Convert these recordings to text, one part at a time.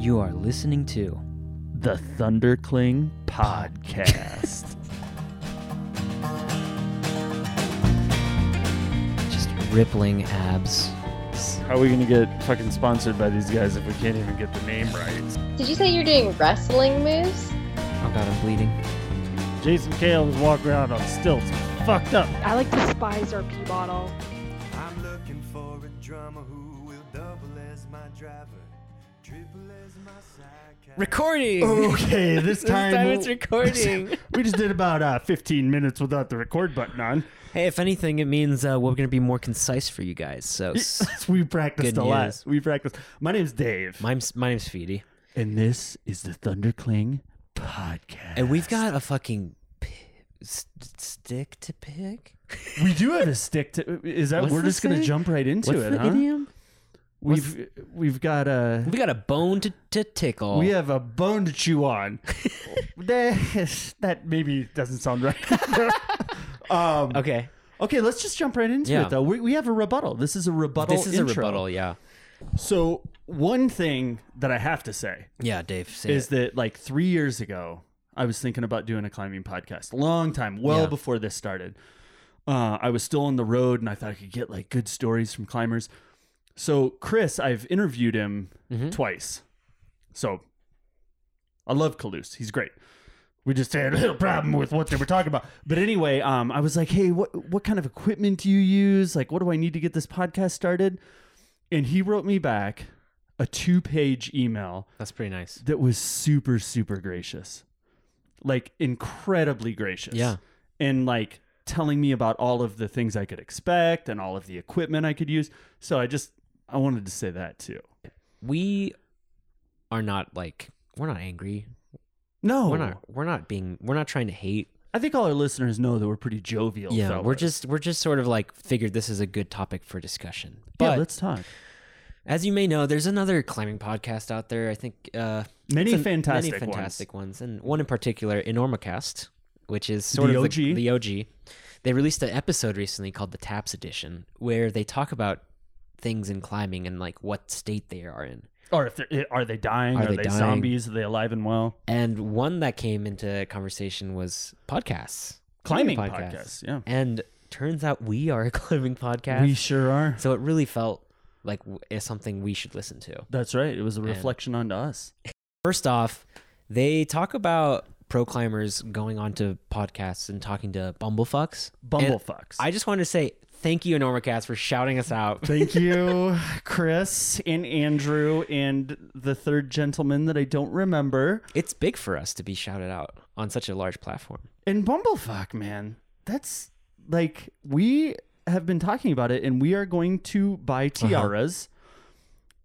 You are listening to The Thundercling Podcast. just rippling abs. How are we going to get fucking sponsored by these guys if we can't even get the name right? Did you say you're doing wrestling moves? Oh god, I'm bleeding. Jason Kale was walking around on stilts, fucked up. I like to spice our pee bottle. I'm looking for a drummer who will double as my driver, Recording. Okay, this time, time it's recording. we just did about uh, 15 minutes without the record button on. hey, if anything, it means uh, we're gonna be more concise for you guys. So, we practiced a lot. We practiced. My name's Dave, my, my name's Feedy, and this is the Thundercling Podcast. and we've got a fucking pi- st- stick to pick. we do have a stick to. Is that What's we're just gonna jump right into What's it? huh? idiom? We've we've got a We got a bone to, to tickle. we have a bone to chew on. that, that maybe doesn't sound right. um, okay. okay, let's just jump right into Yeah. it though. We, we have a rebuttal. This is a rebuttal. This is intro. a rebuttal. Yeah. So one thing that I have to say Yeah, Dave. Say is it. that like three years ago, I was thinking about doing a climbing podcast. Long time, well Yeah. before this started. Uh, I was still on the road, and I thought I could get like good stories from climbers. So Chris, I've interviewed him Mhm. twice. So I love Kalous. He's great. We just had a little problem with what they were talking about. But anyway, um, I was like, hey, what what kind of equipment do you use? Like, what do I need to get this podcast started? And he wrote me back a two page email That's pretty nice. that was super super gracious like incredibly gracious Yeah. and like telling me about all of the things i could expect and all of the equipment i could use so i just i wanted to say that too We are not like we're not angry. no We're not. We're not being. We're not trying to hate. i think all our listeners know that we're pretty jovial yeah, we're just we're just sort of like figured this is a good topic for discussion. yeah But let's talk as you may know, there's another climbing podcast out there. I think uh, many fantastic many ones. fantastic ones. and one in particular, Enormocast, which is sort The of OG. The, the OG. They released an episode recently called the Taps Edition, where they talk about things in climbing and like what state they are in. or if they're are they dying Are are, they they, dying? zombies are they alive and well And one that came into conversation was podcasts, climbing podcasts yeah And turns out we are a climbing podcast. we sure are so it really felt like something we should listen to. that's right it was a And- reflection onto us First off, they talk about pro climbers going on to podcasts and talking to bumblefucks. And bumblefucks I just wanted to say thank you, Enormocast, for shouting us out. Thank you, Chris and Andrew and the third gentleman that I don't remember. It's big for us to be shouted out on such a large platform. And Bumblefuck, man. That's like we have been talking about it and we are going to buy uh-huh. tiaras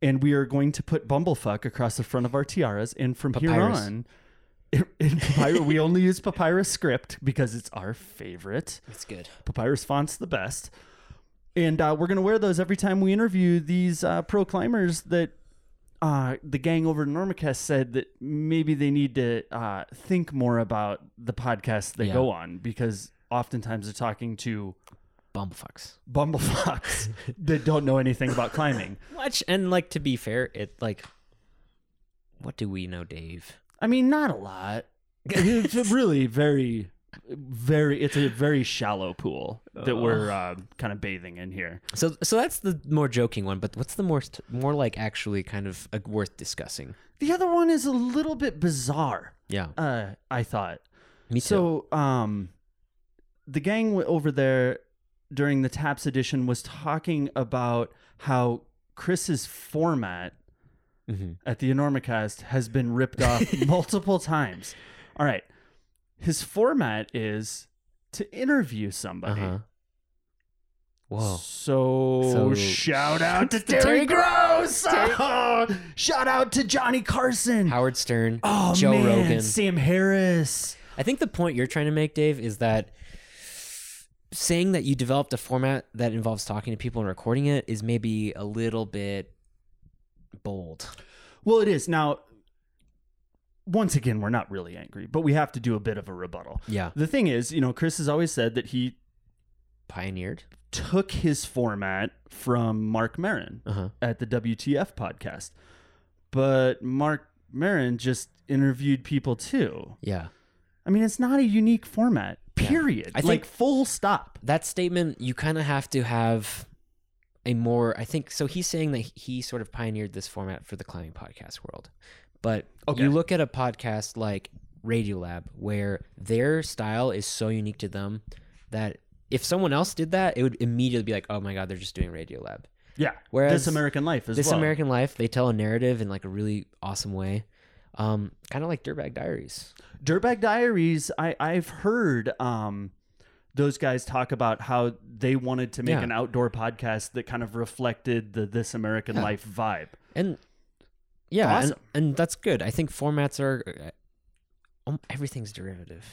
and we are going to put Bumblefuck across the front of our tiaras and from here on in, papyrus, we only use papyrus script because it's our favorite. It's good. Papyrus font's the best. And uh, we're going to wear those every time we interview these uh, pro climbers that uh, the gang over at Normacast said that maybe they need to uh, think more about the podcasts they Yeah. go on because oftentimes they're talking to Bumblefucks. bumblefucks that don't know anything about climbing. Much and like to be fair, it like what do we know, Dave? I mean, not a lot. It's a really very, very, it's a very shallow pool that we're uh, kind of bathing in here. So so that's the more joking one, but what's the more more like actually kind of uh, worth discussing? The other one is a little bit bizarre. Yeah. Uh, I thought. Me too. So, um, the gang over there during the Taps edition was talking about how Chris's format hmm at the Enormocast has been ripped off multiple times. All right, his format is to interview somebody. Uh-huh. Whoa. So, So- shout out to Terry, Terry Gross. Oh, shout out to Johnny Carson. Howard Stern, oh Joe man, Rogan. Sam Harris. I think the point you're trying to make, Dave, is that saying that you developed a format that involves talking to people and recording it is maybe a little bit bold. Well, it is now. Once again, we're not really angry, but we have to do a bit of a rebuttal. Yeah. The thing is, you know, Chris has always said that he Pioneered. took his format from Marc Maron Uh huh. at the WTF podcast. but Marc Maron just interviewed people too. Yeah. I mean, it's not a unique format. Period. I like think- full stop. that statement you kind of have to have a more i think so he's saying that he sort of pioneered this format for the climbing podcast world but Okay. you look at a podcast like radiolab where their style is so unique to them that if someone else did that it would immediately be like oh my god they're just doing radiolab Yeah. Whereas This American Life as this well. american life they tell a narrative in like a really awesome way um kind of like dirtbag diaries Dirtbag Diaries, I, I've heard um, those guys talk about how they wanted to make Yeah. an outdoor podcast that kind of reflected the This American Yeah. Life vibe. and yeah Awesome. and, and that's good i think formats are uh, um, everything's derivative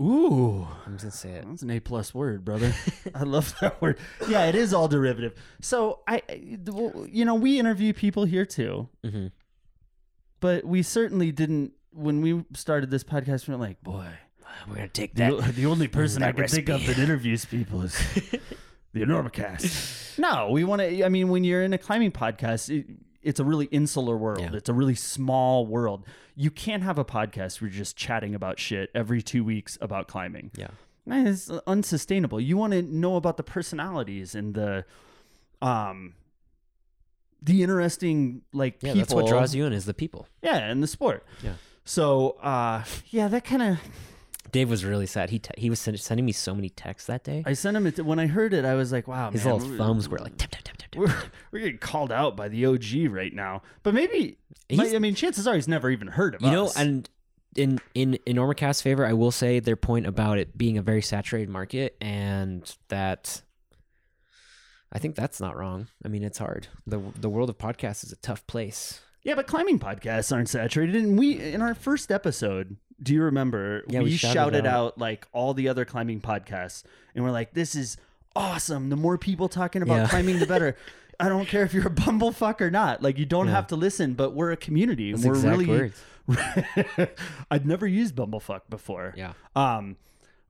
Ooh. i'm just gonna say it That's an A plus word, brother. I love that word. Yeah, it is all derivative. So I, you know, we interview people here too, hmm but we certainly didn't. When we started this podcast, we were like, boy, we're gonna take the, that the only person I can think of that interviews people is the Enormocast. no, we want to. I mean, when you're in a climbing podcast, it, it's a really insular world. Yeah. It's a really small world. You can't have a podcast where you're just chatting about shit every two weeks about climbing. yeah Man, it's unsustainable. You want to know about the personalities and the, um, the interesting like yeah people. that's what draws you in is the people Yeah, and the sport. Yeah. So, uh, yeah, that kind of. Dave was really sad he te- he was send- sending me so many texts that day I sent him it when I heard it. I was like, wow, his man, little thumbs were like tap tap tap tap tap We're, we're getting called out by the OG right now. But maybe, He's- I mean, chances are he's never even heard of us. you know and in in Enormocast's favor i will say their point about it being a very saturated market and that i think that's not wrong i mean it's hard the the world of podcasts is a tough place yeah, but climbing podcasts aren't saturated. And we, in our first episode, do you remember? Yeah, we, we shouted shouted out- out like all the other climbing podcasts, and we're like, this is awesome. The more people talking about Yeah. climbing, the better. I don't care if you're a bumblefuck or not. Like, you don't Yeah. have to listen, but we're a community. Those we're really. I'd never used bumblefuck before. yeah Um,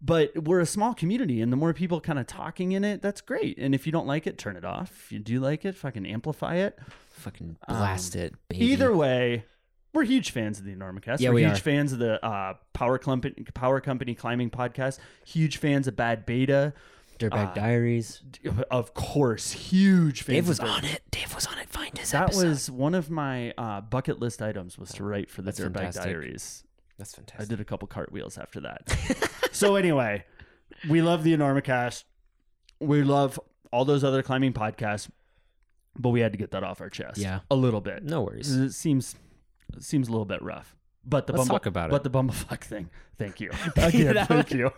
but we're a small community, and the more people kind of talking in it, that's great. And if you don't like it, turn it off. If you do like it, fucking amplify it. fucking blast it baby Um, Either way, we're huge fans of the Enormocast. Yeah, we're we huge are. fans of the uh, Power Company Power Company Climbing Podcast. Huge fans of Bad Beta. dirtbag uh, diaries Of course, huge fans. dave was on it dave was on it find his That episode. was one of my uh, bucket list items was to write for the That's Dirtbag fantastic. Diaries. that's fantastic. I did a couple cartwheels after that. so anyway, we love the Enormocast. We love all those other climbing podcasts, but we had to get that off our chest. Yeah. a little bit. no worries It seems seems a little bit rough. But the Let's bumble, talk about it. but the bumblefuck thing. Thank you. Again, thank you.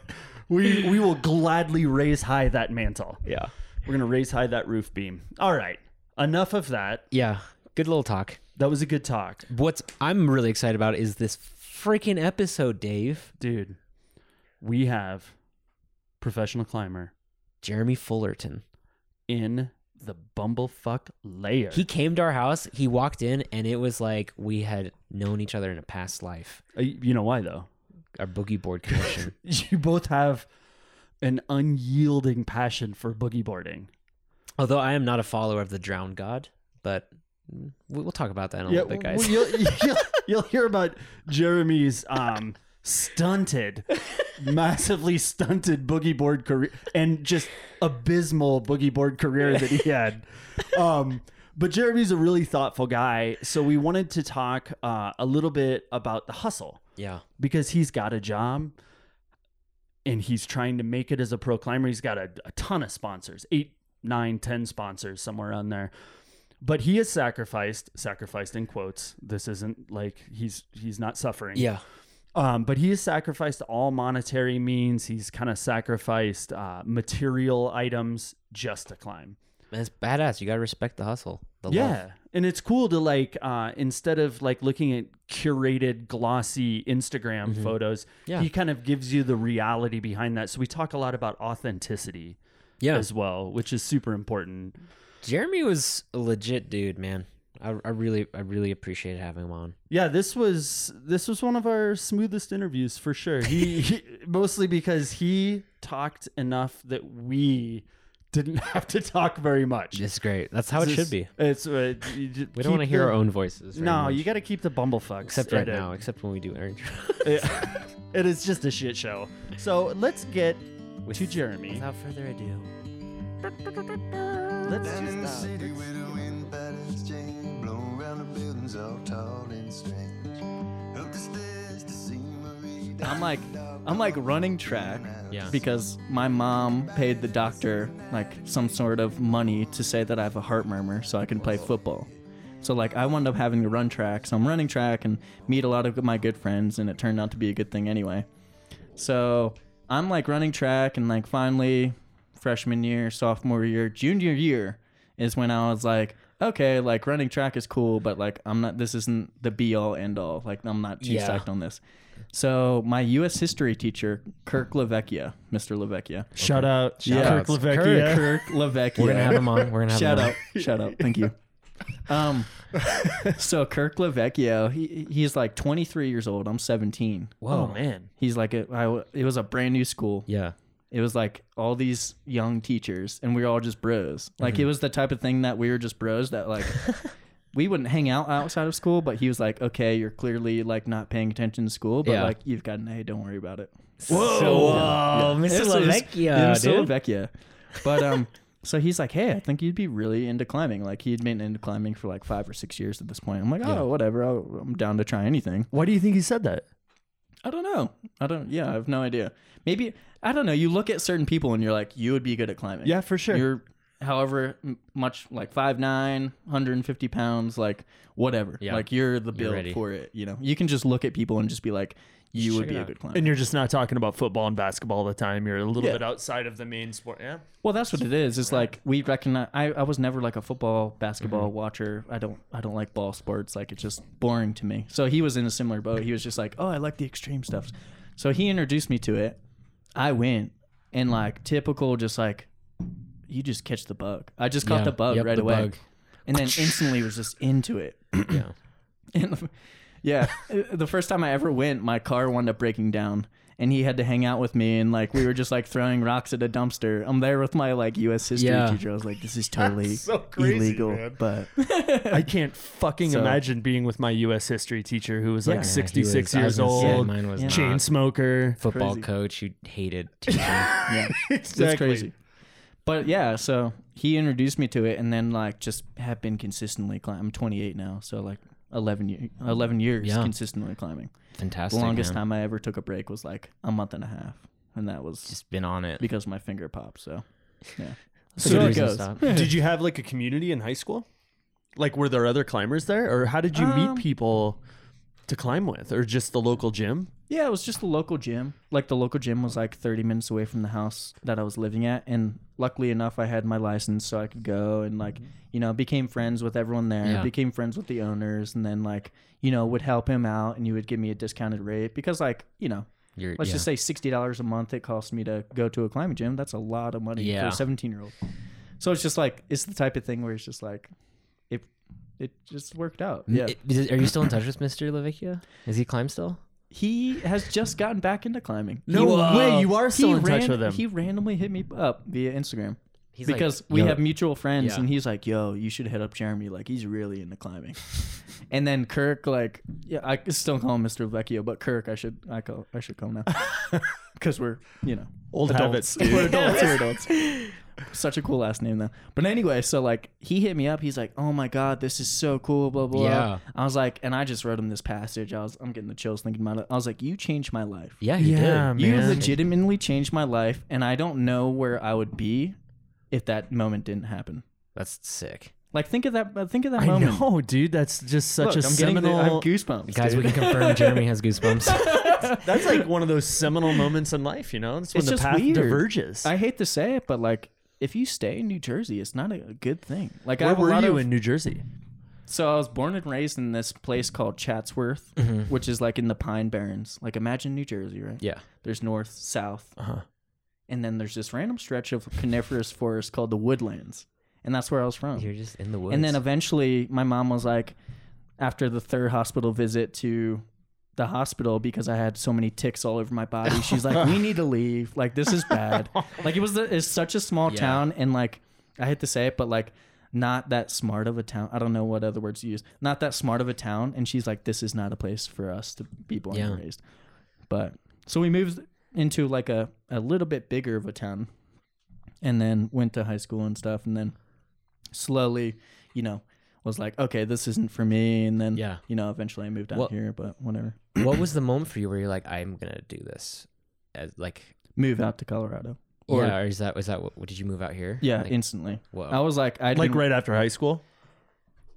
We we will gladly raise high that mantle. yeah We're gonna raise high that roof beam. All right. Enough of that. yeah good little talk That was a good talk, what's i'm really excited about is this freaking episode dave dude. We have professional climber jeremy fullerton in the bumblefuck layer. He came to our house. He walked in, and it was like we had known each other in a past life. Uh, you know why though? Our boogie board connection. You both have an unyielding passion for boogie boarding. Although I am not a follower of the drowned god, but we- we'll talk about that in a little bit, guys. well, you'll, you'll, you'll hear about Jeremy's um, stunted, massively stunted boogie board career and just abysmal boogie board career that he had. Um, but Jeremy's a really thoughtful guy, so we wanted to talk uh, a little bit about the hustle yeah, because he's got a job and he's trying to make it as a pro climber. He's got a, a ton of sponsors, eight, nine, ten sponsors somewhere on there. But he has sacrificed, sacrificed in quotes. This isn't like he's he's not suffering. yeah, Um, but he has sacrificed all monetary means. He's kind of sacrificed uh, material items just to climb. It's badass. You gotta respect the hustle. The yeah love. and it's cool to like uh instead of like looking at curated glossy instagram photos Mm-hmm. Yeah. he kind of gives you the reality behind that so we talk a lot about authenticity yeah. as well which is super important Jeremy was a legit dude, man. I, I really, I really appreciated having him on. yeah this was this was one of our smoothest interviews for sure he, he mostly because he talked enough that we didn't have to talk very much. It's great. That's how it It's should be. It's uh, you ju- We don't want to hear the- our own voices. No, much. you got to keep the bumblefucks. except right at it. now. Except when we do our intro. it is just a shit show. So let's get to Jeremy. Without further ado, Let's Down in the just uh, city around all tall and strange. Up the stairs to see Marie. I'm like I'm like running track Yeah. because my mom paid the doctor like some sort of money to say that I have a heart murmur so I can play football. So like I wound up having to run track. So I'm running track and meet a lot of my good friends and it turned out to be a good thing anyway. So I'm like running track and like finally freshman year, sophomore year, junior year is when I was like, okay, like running track is cool, but like I'm not this isn't the be all end all. Like I'm not too Yeah. psyched on this. So my US history teacher, Kirk Lavecchia, Mr. Lavecchia. shout out Shout Kirk outs. Lavecchia. Kirk Lavecchia. we're gonna have him on. We're gonna have Shout him out, shout out. Thank you. Um, so Kirk Lavecchio, he he's like 23 years old. I'm 17. Whoa, Oh man. He's like a, I, it was a brand new school. Yeah. It was like all these young teachers, and we were all just bros. Like Mm-hmm. it was the type of thing that we were just bros that like. We wouldn't hang out outside of school, but he was like, "Okay, you're clearly like not paying attention to school, but Yeah. like you've got an A. Don't worry about it." Whoa, Whoa, Mr. This Lavecchia, Mr. Lavecchia. But um, so he's like, hey, I think you'd be really into climbing. Like he'd been into climbing for like five or six years at this point. I'm like, oh, Yeah. whatever. I'll, I'm down to try anything. Why do you think he said that? I don't know. I don't. Yeah, I have no idea. Maybe I don't know. You look at certain people and you're like, you would be good at climbing. Yeah, for sure. You're, however much, like 5'9", 150 pounds, like whatever. Yeah. Like you're the You're build for it. You know, you can just look at people and just be like, you Check would it be a good climber. and you're just not talking about football and basketball all the time. You're a little Yeah. bit outside of the main sport. Yeah. Well, that's what it is. It's like we recognize. I, I was never like a football, basketball Mm-hmm. watcher. I don't I don't like ball sports. Like it's just boring to me. So he was in a similar boat. He was just like, oh, I like the extreme stuff. So he introduced me to it. I went and like typical, just like you just catch the bug. I just caught Yeah. the bug Yep, right the away, bug. and then instantly was just into it. Yeah. And yeah, the first time I ever went, my car wound up breaking down, and he had to hang out with me, and like we were just like throwing rocks at a dumpster. I'm there with my like U.S. history Yeah. teacher. I was like, this is totally so crazy, illegal, man. but I can't fucking So- imagine being with my U.S. history teacher who was like Yeah, 66 was- years was gonna old, Mine was Yeah. chain smoker. football Crazy. coach who hated teaching. yeah, exactly. it's crazy. But yeah, so he introduced me to it, and then like just have been consistently climbing. I'm 28 now, so like 11 year, 11 years Yeah. consistently climbing. Fantastic. the longest man. time I ever took a break was like a month and a half, and that was Just been on it. because my finger popped. So yeah, That's a so it goes. Did you have like a community in high school? Like, were there other climbers there, or how did you Um, meet people to climb with, or just the local gym? Yeah, it was just the local gym. Like the local gym was like 30 minutes away from the house that I was living at, and luckily enough, I had my license, so I could go and like mm-hmm. you know became friends with everyone there. Yeah. Became friends with the owners, and then like you know would help him out, and you would give me a discounted rate because like you know You're, let's yeah. just say sixty dollars a month it cost me to go to a climbing gym. That's a lot of money for a 17 year old. So it's just like it's the type of thing where it's just like it it just worked out. Mm. Yeah. i- Are you still in touch with Mr. Lavecchia? Is he climb still? He has just gotten back into climbing. No He- way, you are still he in touch with him. He randomly hit me up via Instagram He's like, because we have mutual friends, Yeah. and he's like, "Yo, you should hit up Jeremy. Like, he's really into climbing." and then Kirk, like, yeah, I still call him Mr. Vecchio, but Kirk, I should, I call, I should call him now because we're, you know, Old adults. habits, dude. we're adults. We're adults. Such a cool last name though. But anyway, so like he hit me up. He's like, "Oh my god, this is so cool." Blah blah. Yeah. I was like, and I just wrote him this passage. I was, I'm getting the chills thinking about it. I was like, "You changed my life. Yeah, he Yeah, did. You man. legitimately changed my life, and I don't know where I would be if that moment didn't happen." That's sick. Like think of that. Uh, think of that I moment. know, dude. That's just such Look, a I'm getting the, seminal. I have goosebumps, Guys, we dude. can confirm Jeremy has goosebumps. that's like one of those seminal moments in life, you know. It's when It's the just path weird. diverges. I hate to say it, but like if you stay in New Jersey, it's not a good thing. Like I Where a were lot you of, in New Jersey? So I was born and raised in this place called Chatsworth, Mhm. which is like in the Pine Barrens. Like imagine New Jersey, right? Yeah. There's north, south, Uh huh. and then there's this random stretch of coniferous forest called the Woodlands, and that's where I was from. You're just in the woods. And then eventually, my mom was like, after the third hospital visit to the hospital because I had so many ticks all over my body. She's like, "We need to leave. Like this is bad." like it was the, it's such a small Yeah. town, and like I hate to say it, but like not that smart of a town. I don't know what other words to use. Not that smart of a town, and she's like, "This is not a place for us to be born and raised." But so we moved into like a a little bit bigger of a town, and then went to high school and stuff, and then slowly, you know, was like, okay, this isn't for me, and then Yeah. you know, eventually I moved out Well- here, but whatever. what was the moment for you where you're like, I'm gonna do this? As, like, Move out to Colorado. or Or- yeah, or is that was that what, what did you move out here? Yeah, Like, instantly. whoa. I was like, I like didn't- right after high school.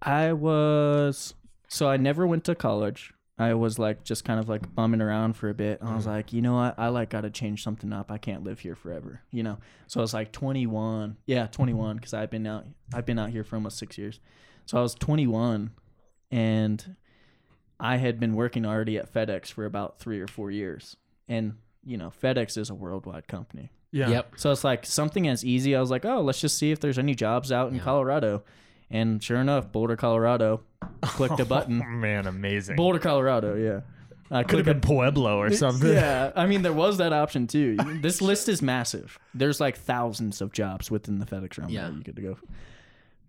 I was so I never went to college. I was like just kind of like bumming around for a bit. And I was Mhm. like, you know what? I like got to change something up. I can't live here forever, you know. So I was like 21. Yeah, 21 because I've been out I've been out here for almost 6 years. So I was 21 and I had been working already at FedEx for about 3 or 4 years. And you know, FedEx is a worldwide company. Yeah. Yep. So it's like something as easy. I was like, oh, let's just see if there's any jobs out in Yeah. Colorado. And sure enough, Boulder, Colorado, clicked a button. Oh, man, amazing. Boulder, Colorado, yeah. Uh, I Could have clicked been Pueblo or something. Yeah, I mean, there was that option too. This list is massive. There's like thousands of jobs within the FedEx realm Yeah. that you could go.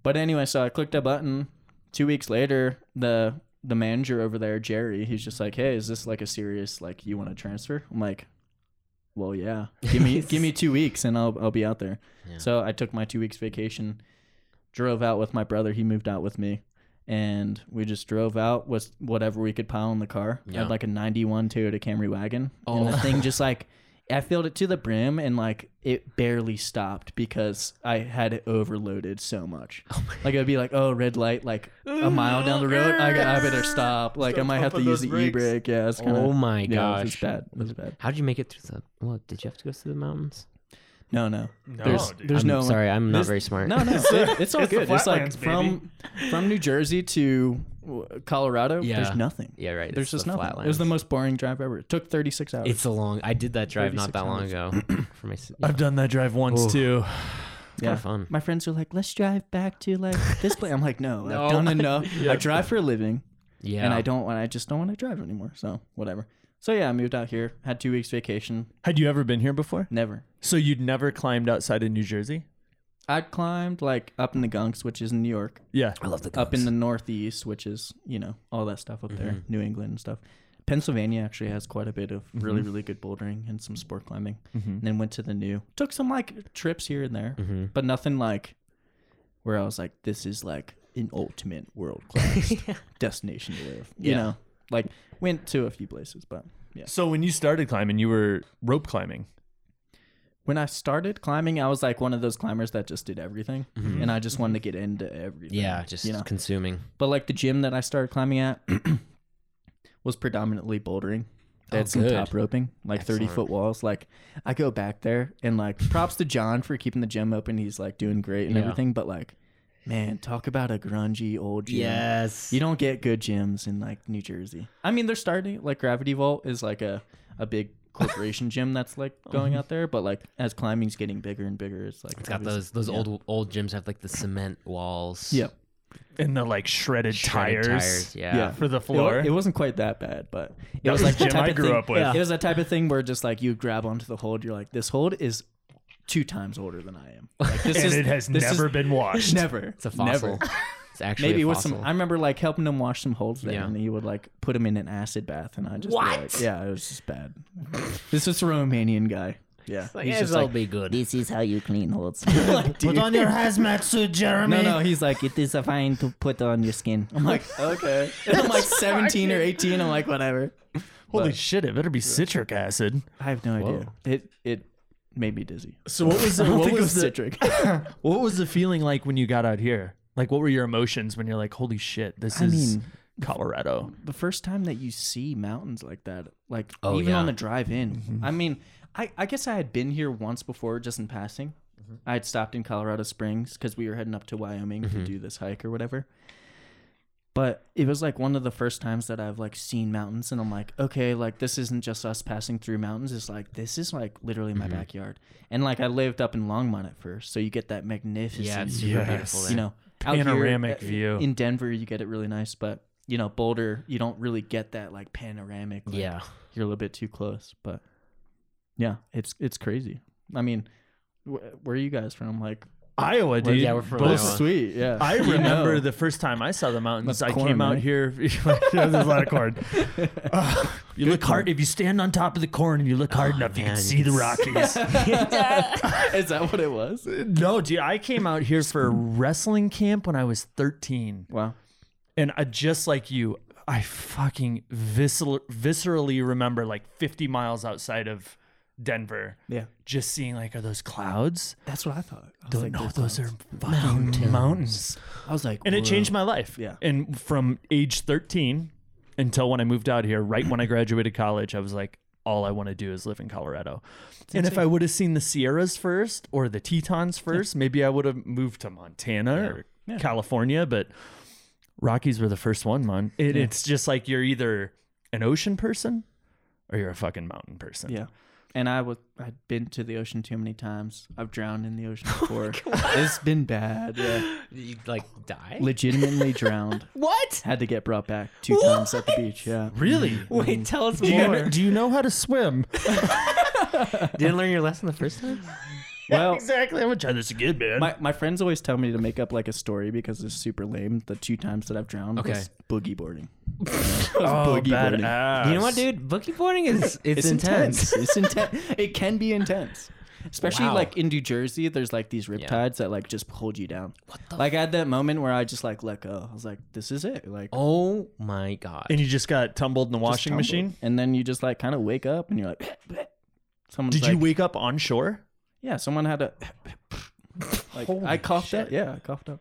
But anyway, so I clicked a button. Two weeks later, the the manager over there, Jerry, he's just like, "Hey, is this like a serious like you want to transfer?" I'm like, "Well, yeah. Give me give me two weeks and I'll I'll be out there." Yeah. So I took my two weeks vacation, drove out with my brother. He moved out with me, and we just drove out with whatever we could pile in the car. I had like a '91 Toyota Camry wagon, and the Oh. thing just like I filled it to the brim, and like it barely stopped because I had it overloaded so much. Oh like it'd be like, oh, red light, like a mile down the road. I, got- I better stop. Like I might have to use the e brake. Yeah, it's kind of. oh my yeah, it was bad. It was bad. How'd you make it through the? Well, did you have to go through the mountains? No, no. No, There's dude. there's I'm no sorry, I'm not there's- very smart. No, no, it's, it's all It's the good. It's like flatlands, from from New Jersey to Colorado. Yeah. There's nothing. yeah, right. There's it's just the nothing. It was the most boring drive ever. It took 36 hours. It's a long. I did that drive not 36 that long ago. for my. Yeah, I've done that drive once Ooh. too. it's kind of fun. My friends are like, let's drive back to like this place. I'm like, no, No. I've done enough. Yeah. I drive for a living, Yeah, and I don't want. I just don't want to drive anymore. So whatever. So yeah, I moved out here. Had two weeks vacation. Had you ever been here before? Never. So you'd never climbed outside of New Jersey? I'd climbed like up in the Gunks, which is in New York. Yeah. I love the Gunks. up in the Northeast, which is you know all that stuff up there, Mhm. New England and stuff. Pennsylvania actually has quite a bit of really Mhm. really good bouldering and some sport climbing. Mm-hmm. And then went to the new. Took some like trips here and there, hmm but nothing like where I was like, this is like an ultimate world class destination to live. You Yeah. know, like went to a few places, but yeah. So when you started climbing, you were rope climbing. When I started climbing, I was like one of those climbers that just did everything, Mhm. and I just wanted to get into everything. Yeah, just you know. consuming. But like the gym that I started climbing at was predominantly bouldering. They Oh, some good. top roping, like thirty foot walls. Like I go back there and like props to John for keeping the gym open. He's like doing great and Yeah. everything. But like, man, talk about a grungy old gym. Yes. You don't get good gyms in like New Jersey. I mean, they're starting like Gravity Vault is like a a big corporation gym that's like going out there. But like as climbing's getting bigger and bigger, it's like It's got those those yeah. old old gyms have like the cement walls. Yep. And the like shredded, Shredded tires, tires. Yeah. Yeah. for the floor. It, wasn't quite that bad, but it That was was like the the gym type I of grew thing, up with. It was that type of thing where just like you grab onto the hold, you're like, this hold is two times older than I am. Like this and is it has this is- never been washed. never. It's a fossil. Never. It's actually Maybe a with some. I remember like helping him wash some holds there, Yeah. and he would like put him in an acid bath, and I just be What? like, yeah, it was just bad. this is a Romanian guy. Yeah, like, he's just it'll like, be good. this is how you clean holds. like, dude. On your hazmat suit, Jeremy. No, no, he's like, it is a fine to put on your skin. I'm like, okay. And I'm like 17 or 18. I'm like, whatever. Holy But- shit! It better be citric acid. I have no Whoa. idea. It it made me dizzy. So what was I the, don't what think it was was the, citric. what was the feeling like when you got out here? Like, what were your emotions when you're like, "Holy shit, this I is mean, Colorado"? the first time that you see mountains like that, like Oh, even yeah. on the drive in. Mm-hmm. I mean, I, I guess I had been here once before, just in passing. Mm-hmm. I had stopped in Colorado Springs because we were heading up to Wyoming to Mhm. do this hike or whatever. But it was like one of the first times that I've like seen mountains, and I'm like, okay, like this isn't just us passing through mountains. It's like this is like literally my backyard. And like I lived up in Longmont at first, so you get that magnificent, Yeah, it's super Yes. beautiful there. you know, out here, Panoramic uh, view. In Denver, you get it really nice, but you know, Boulder, you don't really get that like panoramic. like, Yeah. you're a little bit too close, but yeah, it's it's crazy. I mean, wh- where are you guys from? Like, Iowa, dude. yeah, we're from Both- Iowa. sweet, yeah. I remember the first time I saw the mountains. That's I corn, came out right? here. There's a lot of corn. Uh, you look hard if you stand on top of the corn and you look hard enough, you man, can see the Rockies. Is that what it was? no, dude, I came out here for a wrestling camp when I was 13, Wow. and I just like you, I fucking viscer- viscerally remember like 50 miles outside of Denver, Yeah. just seeing like, are those clouds? That's what I thought. I was like, no, oh, "There's those are clouds." fucking mountains. I was like, and it changed my life. Yeah. And from age 13 until when I moved out here, right when I graduated college, I was like, all I want to do is live in Colorado. and if I would have seen the Sierras first or the Tetons first, maybe I would have moved to Montana or Yeah. California. But Rockies were the first one, man. It. It's just like you're either an ocean person or you're a fucking mountain person. Yeah. And I was I'd been to the ocean too many times. I've drowned in the ocean Oh before. it's been bad. Yeah. You like die? Legitimately drowned. What? Had to get brought back two times at the beach. Yeah. Really? Mm-hmm. Wait, mm-hmm. tell us Do you, more. do you know how to swim? Didn't learn your lesson the first time? Well, exactly. I'm gonna try this again, man. my, my friends always tell me to make up like a story because it's super lame. The two times that I've drowned Okay. was boogie boarding. oh, boogie boarding. badass. You know what, dude? Boogie boarding is it's, intense. it's intense. It can be intense. Especially Wow. like in New Jersey, there's like these riptides that like just hold you down. What the like I had that moment where I just like let go. I was like, this is it. Like Oh my god. And you just got tumbled in the washing tumbled. machine? And then you just like kind of wake up and you're like, someone's Did like, you wake up on shore? Yeah, someone had to. like I coughed up. Yeah, I coughed up.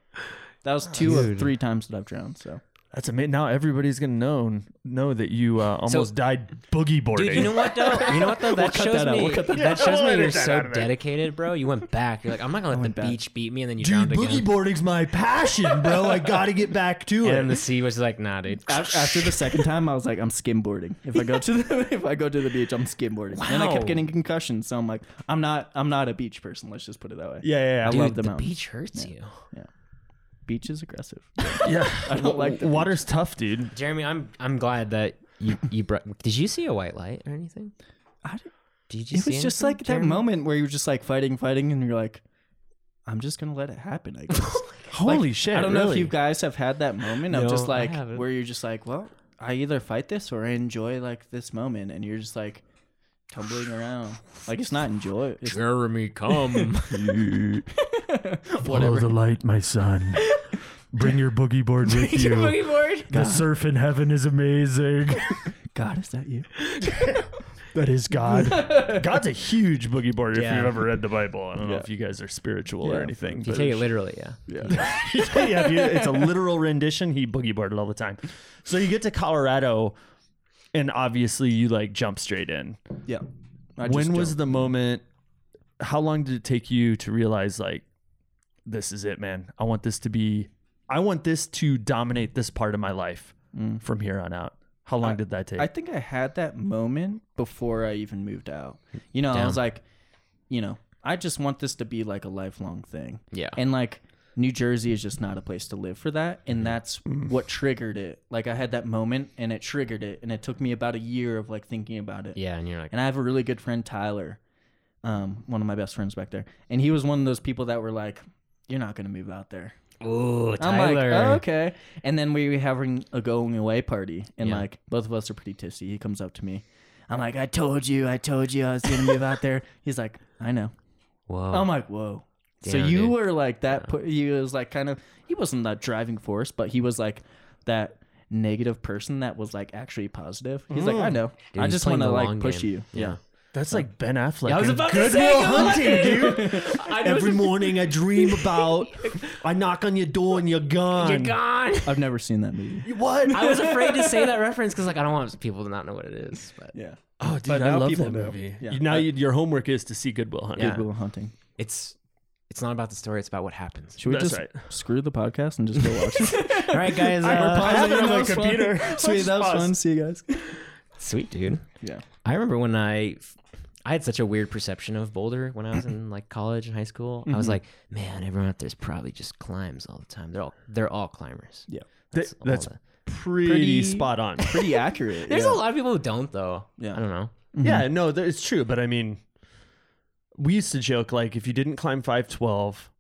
That was ah, two of Dude. three times that I've drowned. So That's amazing. Now everybody's gonna know know that you uh, almost died boogie boarding. Dude, you know what though? You know what though? That cut shows that out. me We'll cut that, that out. shows me We'll you're edit that so of it. dedicated, bro. You went back. You're like, I'm not gonna let the back. beach beat me, and then you Dude, drowned boogie again. boarding's my passion, bro. I gotta get back to And it. then the sea was like, Nah, dude. Af- after the second time, I was like, I'm skimboarding. If I go to the if I go to the beach, I'm skimboarding. And I Wow. kept getting concussions, so I'm like, I'm not I'm not a beach person. Let's just put it that way. yeah, yeah, I Dude, love the the mountains. beach hurts you. Beach is aggressive. yeah. yeah. I don't like the water's tough, dude. Jeremy, I'm I'm glad that you you brought. Did you see a white light or anything? I, did Did you see it see was just anything, like that moment where you're just like fighting, fighting, and you're like, I'm just gonna let it happen. I guess. Oh Holy Like, shit! I don't know if you guys have had that moment of No, just like where you're just like, well, I either fight this or I enjoy like this moment, and you're just like tumbling around. Like it's not enjoy. It's Jeremy, come. Follow the light, my son. Bring your boogie board with you. Boogie board. The surf in heaven is amazing. God, is that you? that is God. God's a huge boogie boarder. If Yeah. you've ever read the Bible, I don't know Yeah. if you guys are spiritual or Yeah. anything. If you but- take it literally, yeah. Yeah. yeah, if you- it's a literal rendition. He boogie boarded all the time. So you get to Colorado, and obviously you like jump straight in. yeah. I when was don't- the moment? How long did it take you to realize like, this is it, man? I want this to be. I want this to dominate this part of my life Mm. from here on out. How long I- did that take? I think I had that moment before I even moved out. You know, I was like, you know, I just want this to be like a lifelong thing. Yeah. And like New Jersey is just not a place to live for that. Mm-hmm. And that's what triggered it. Like I had that moment and it triggered it. And it took me about a year of like thinking about it. yeah, and you're like, And I have a really good friend, Tyler, um, one of my best friends back there. And he was one of those people that were like, You're not gonna move out there. ooh, I'm Tyler. like, oh, okay. And then we were having a going away party, and Yeah. like both of us are pretty tipsy. He comes up to me. I'm like, I told you, I told you I was gonna move out there. He's like, I know. Whoa. I'm like, whoa. so Damn, you dude. were like that. Pu- he was like kind of. He wasn't that driving force, but he was like that negative person that was like actually positive. He's like, I mm. know. Dude, I he's just playing want to the like push game. you. Yeah. That's like Ben Affleck. I was in about to Good say, Will Hunting, Hunting. dude. I know Every morning I dream about. I knock on your door and you're gone. you're gone. I've never seen that movie. What? I was afraid to say that reference because like I don't want people to not know what it is. But Yeah. Oh, dude, But I now love people that know. movie. Yeah. You- now you, your homework is to see Good Will Hunting. Yeah. Good Will Hunting. it's it's not about the story. It's about what happens. Should we That's just right. screw the podcast and just go watch it? All right, guys. We're Uh, pausing That on the was fun. computer. Sweet, that was fun. See you guys. Sweet, dude. Yeah. I remember when I I had such a weird perception of Boulder when I was in like college and high school. I was mm-hmm. like, man, everyone out there's probably just climbs all the time. They're all they're all climbers. Yeah. Th- all that's the- pretty, Pretty- spot on. Pretty accurate. There's yeah. a lot of people who don't though. Yeah. I don't know. Mm-hmm. Yeah, no, th- it's true. But I mean, we used to joke like if you didn't climb 512,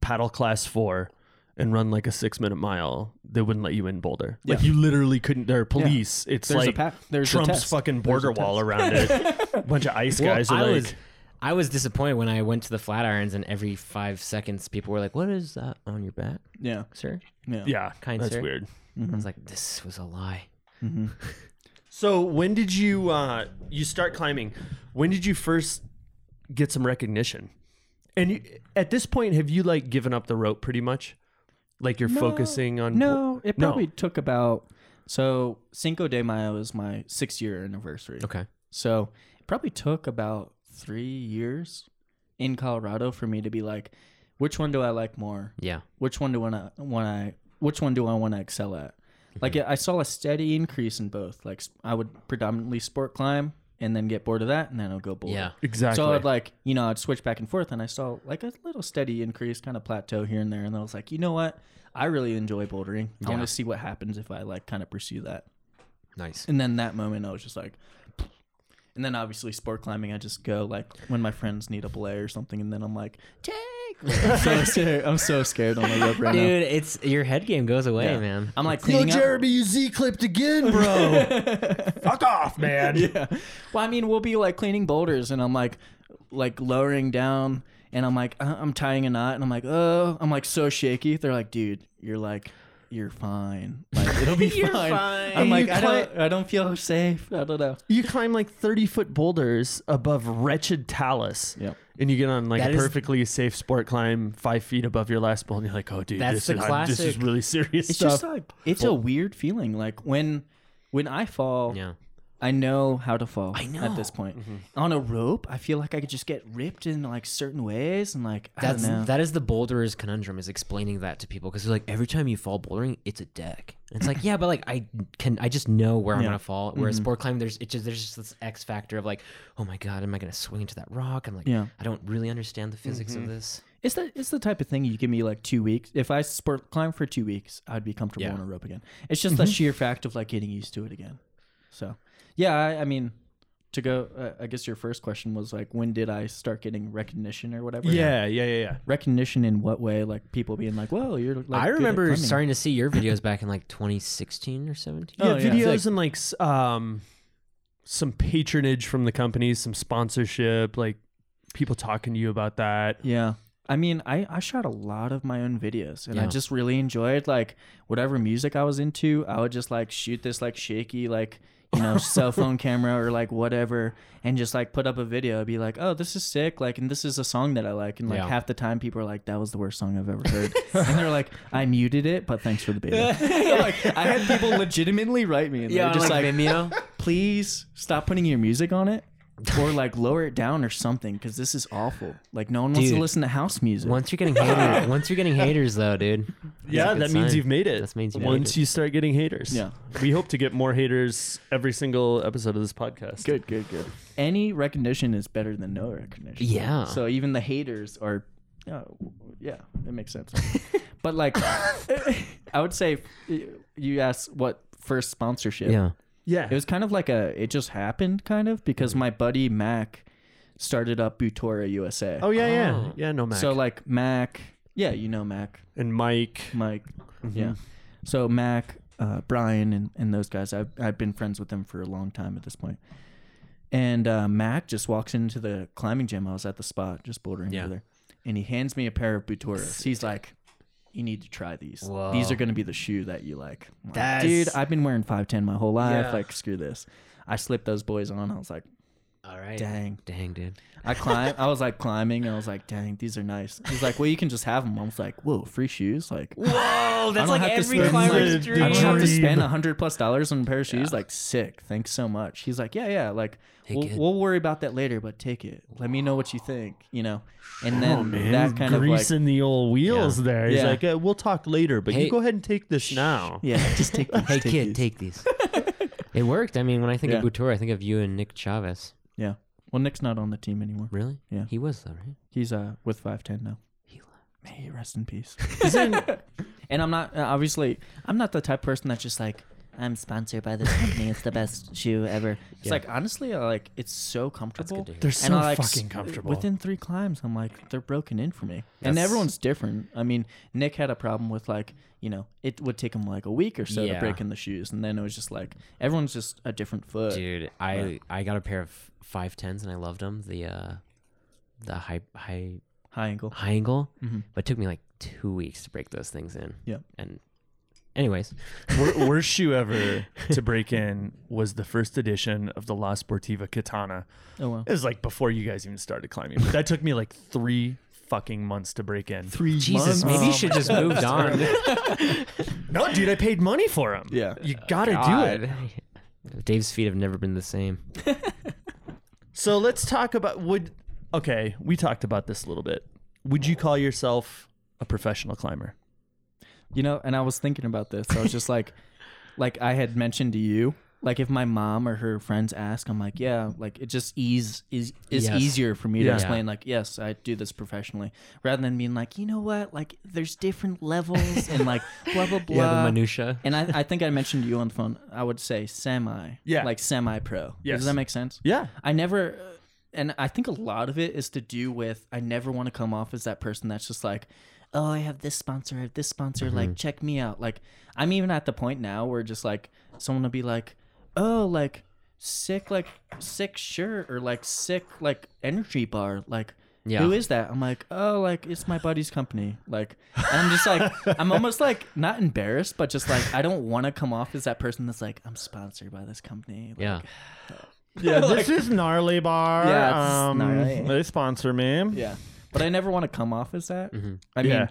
paddle class four, and run like a six minute mile, they wouldn't let you in Boulder. Like Yeah. you literally couldn't. There are police. It's There's a like pa- there's a Trump's test. fucking There's a border wall around it. a bunch of ice Well, guys are I like. was I was disappointed when I went to the Flatirons and every five seconds people were like, "What is that on your back, Yeah. sir?" Yeah. yeah, kind that's sir. weird. I was like, "This was a lie." Mm-hmm. So when did you uh you start climbing? When did you first get some recognition? And you, at this point, have you like given up the rope pretty much? Like you're No, focusing on No, it No. probably took about so Cinco de Mayo is my six year anniversary. Okay. So it probably took about three years in Colorado for me to be like, which one do I like more? Yeah. Which one do I want I which one do I want to excel at? Like mm-hmm. I saw a steady increase in both. Like I would predominantly sport climb and then get bored of that and then I'll go boulder. Yeah. exactly. So I'd like, you know, I'd switch back and forth and I saw like a little steady increase, kind of plateau here and there. And I was like, you know what? I really enjoy bouldering. I want to see what happens if I like kind of pursue that. Nice. And then that moment I was just like, and then obviously sport climbing, I just go like when my friends need a belay or something. And then I'm like, take. I'm so scared. I'm so scared on the rope right Dude, it's your head game goes away, Yeah. man. I'm like Yo, cleaning up. Jeremy, you Z clipped again, bro. Fuck off, man. yeah. Well, I mean, we'll be like cleaning boulders, and I'm like, like lowering down, and I'm like, uh, I'm tying a knot, and I'm like, oh, I'm like so shaky. They're like, dude, you're like, you're fine. Like it'll be You're fine. fine. I'm like, you I cli- don't, I don't feel safe. I don't know. You climb like 30 foot boulders above wretched talus. Yep. And you get on like That a is- perfectly safe sport climb five feet above your last bowl, and you're like, "Oh, dude, That's this, the is, I'm- this is classic- really serious It's stuff." just like it's a weird feeling. Like when, when I fall, Yeah. I know how to fall. I know at this point. Mm-hmm. On a rope, I feel like I could just get ripped in like certain ways, and like I That's that is the boulderer's conundrum is explaining that to people because like every time you fall bouldering it's a deck and it's like yeah but like I can I just know where I'm gonna fall whereas mm-hmm. sport climbing there's it just there's just this X factor of like oh my god am I gonna swing into that rock I'm like Yeah. I don't really understand the physics of mm-hmm. this It's the it's the type of thing you give me like two weeks. If I sport climb for two weeks, I'd be comfortable Yeah. on a rope again. It's just the sheer fact of like getting used to it again. So, yeah, I, I mean, to go, uh, I guess your first question was like, when did I start getting recognition or whatever? yeah, yeah, yeah, yeah. recognition in what way? Like people being like, "Whoa, you're like." I good at remember climbing." starting to see your videos back in like 2016 or 17 Yeah, Oh, yeah. videos Like- and like s- um, some patronage from the companies, some sponsorship, like people talking to you about that. Yeah. I mean, I, I shot a lot of my own videos and I Yeah. just really enjoyed like whatever music I was into. I would just like shoot this like shaky, like, you know, cell phone camera or like whatever and just like put up a video. I'd be like, oh, this is sick. Like, and this is a song that I like. And like Yeah. half the time people are like, that was the worst song I've ever heard. and they're like, I muted it, but thanks for the beta. like, I had people legitimately write me and yeah they're just like, Vimeo please stop putting your music on it. Or like lower it down or something because this is awful. Like no one wants to listen to house music. once you're getting haters once you're getting haters though dude Yeah, that's a that means you've made it. That means you've made once it. you start getting haters. Yeah. we hope to get more haters every single episode of this podcast. Good, good, good. Any recognition is better than no recognition. Yeah. So even the haters are, yeah, yeah, it makes sense. but like, I would say, you asked what first sponsorship. yeah Yeah, It was kind of like a, it just happened kind of because my buddy Mac started up Butora USA. Oh yeah, yeah, Oh. yeah. No Mac. So like Mac, yeah, you know Mac, and Mike. Mike, Mm-hmm. yeah. So Mac, uh, Brian, and, and those guys, I've I've been friends with them for a long time at this point. And uh, Mac just walks into the climbing gym. I was at the spot, just bouldering Yeah. over there, and he hands me a pair of Butoras. He's like, "You need to try these. These are going to be the shoe that you like." Like, Dude, I've been wearing five ten my whole life. Yeah. Like, screw this. I slipped those boys on. I was like, all right "Dang." dang dude I climb. I was like climbing. And I was like, "Dang, these are nice." He's like, "Well, you can just have them." I was like, "Whoa, free shoes!" Like, whoa that's like every spend, climber's like, dream I don't have to spend a hundred plus dollars on a pair of shoes. Like sick. Thanks so much. He's like, yeah, yeah. Like we'll, we'll worry about that later, but take it. Let me know what you think. You know, and then oh man, that he's kind of like, greasing the old wheels Yeah. there. He's Yeah. like, uh, "We'll talk later, but Hey- you go ahead and take this now." yeah, just take. These, hey take kid these. take these it worked i mean when i think Yeah. of Butora i think of you and nick chavez Yeah. Well, Nick's not on the team anymore. really Yeah. he was though right He's uh with five ten now. he left May he rest in peace. and I'm not uh, obviously I'm not the type of person that's just like I'm sponsored by this company. It's the best shoe ever. It's Yeah. like honestly, I like it's so comfortable. to hear. They're And so I, like, fucking comfortable. Within three climbs, I'm like, they're broken in for me. and That's- everyone's different. I mean, Nick had a problem with like, you know, it would take him like a week or so Yeah. to break in the shoes, and then it was just like everyone's just a different foot. Dude, I I got a pair of five tens and I loved them. The uh, the high high High angle high angle, hmm but it took me like two weeks to break those things in. Yeah, And, anyways, worst shoe ever to break in was the first edition of the La Sportiva Katana. Oh wow. It was like before you guys even started climbing. But that took me like three fucking months to break in. Three Jesus, maybe you should just moved on. No, dude, I paid money for them. Yeah. You gotta do it. it. Dave's feet have never been the same. So let's talk about would. Okay, we talked about this a little bit. Would you call yourself a professional climber? You know, and I was thinking about this. I was just like, like I had mentioned to you, like if my mom or her friends ask, I'm like, yeah, like it just ease is is Yes. easier for me Yeah. to explain. Like, yes, I do this professionally, rather than being like, you know what, like there's different levels and like blah blah blah. Yeah, the minutia. and I, I think I mentioned to you on the phone. I would say semi, Yeah. like semi pro. Yes. Does that make sense? Yeah. I never, uh, and I think a lot of it is to do with I never want to come off as that person that's just like, oh, I have this sponsor, I have this sponsor, like mm-hmm. check me out. Like I'm even at the point now where just like someone will be like, oh, like sick, like sick shirt or like sick like energy bar, like. Yeah. Who is that? I'm like, oh, like it's my buddy's company. Like, and I'm just like, I'm almost like not embarrassed, but just like I don't want to come off as that person that's like, I'm sponsored by this company. Like, Yeah. Yeah, this is gnarly bar. Yeah, it's um, gnarly. They sponsor me. Yeah. But I never want to come off as that. Mhm. I mean, Yeah.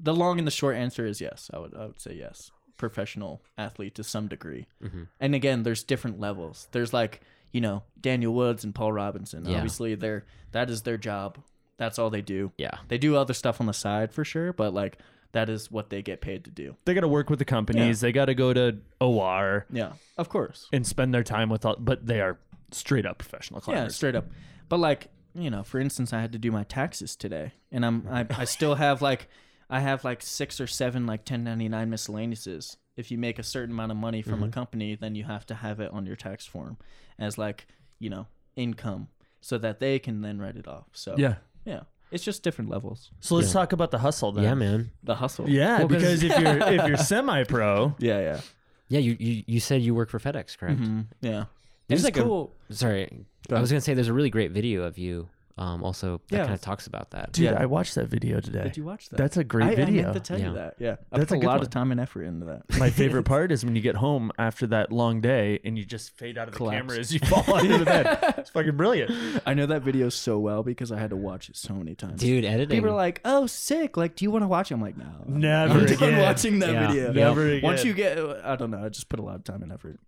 the long and the short answer is yes. I would I would say yes. Professional athlete to some degree. Mhm. And again, there's different levels. There's like, you know, Daniel Woods and Paul Robinson. Yeah. Obviously, they're that is their job. That's all they do. Yeah. They do other stuff on the side for sure, but like that is what they get paid to do. They got to work with the companies. They got to go to OR Yeah. Of course. and spend their time with all. But they are straight up professional Yeah, straight up. But like, you know, for instance, I had to do my taxes today, and I'm I, I still have like I have like six or seven like 1099 miscellaneouses. If you make a certain amount of money from a company, then you have to have it on your tax form as like you know income, so that they can then write it off. So Yeah. yeah, it's just different levels. So let's Yeah. talk about the hustle then. Yeah, man. The hustle. Yeah, Well, 'cause- because if you're if you're semi-pro, yeah, yeah, Yeah, you, you, you said you work for FedEx, correct? Mhm, yeah. There's It's like a- cool. Sorry. Go I was going to say there's a really great video of you um, also that Yeah. kind of talks about that. dude, Yeah. I watched that video today. Did you watch that? That's a great I, I video. meant to tell Yeah. you that. Yeah, I That's put a a good lot one. of time and effort into that. My favorite part is when you get home after that long day and you just fade out of the Collapse. camera as you fall onto the bed. It's fucking brilliant. I know that video so well because I had to watch it so many times. Dude, editing. People are like, "Oh, sick! Like, do you want to watch?" it? I'm like, "No, I'm- Never I'm done again. watching that Yeah. video. Never again. Once you get, I don't know. I just put a lot of time and effort.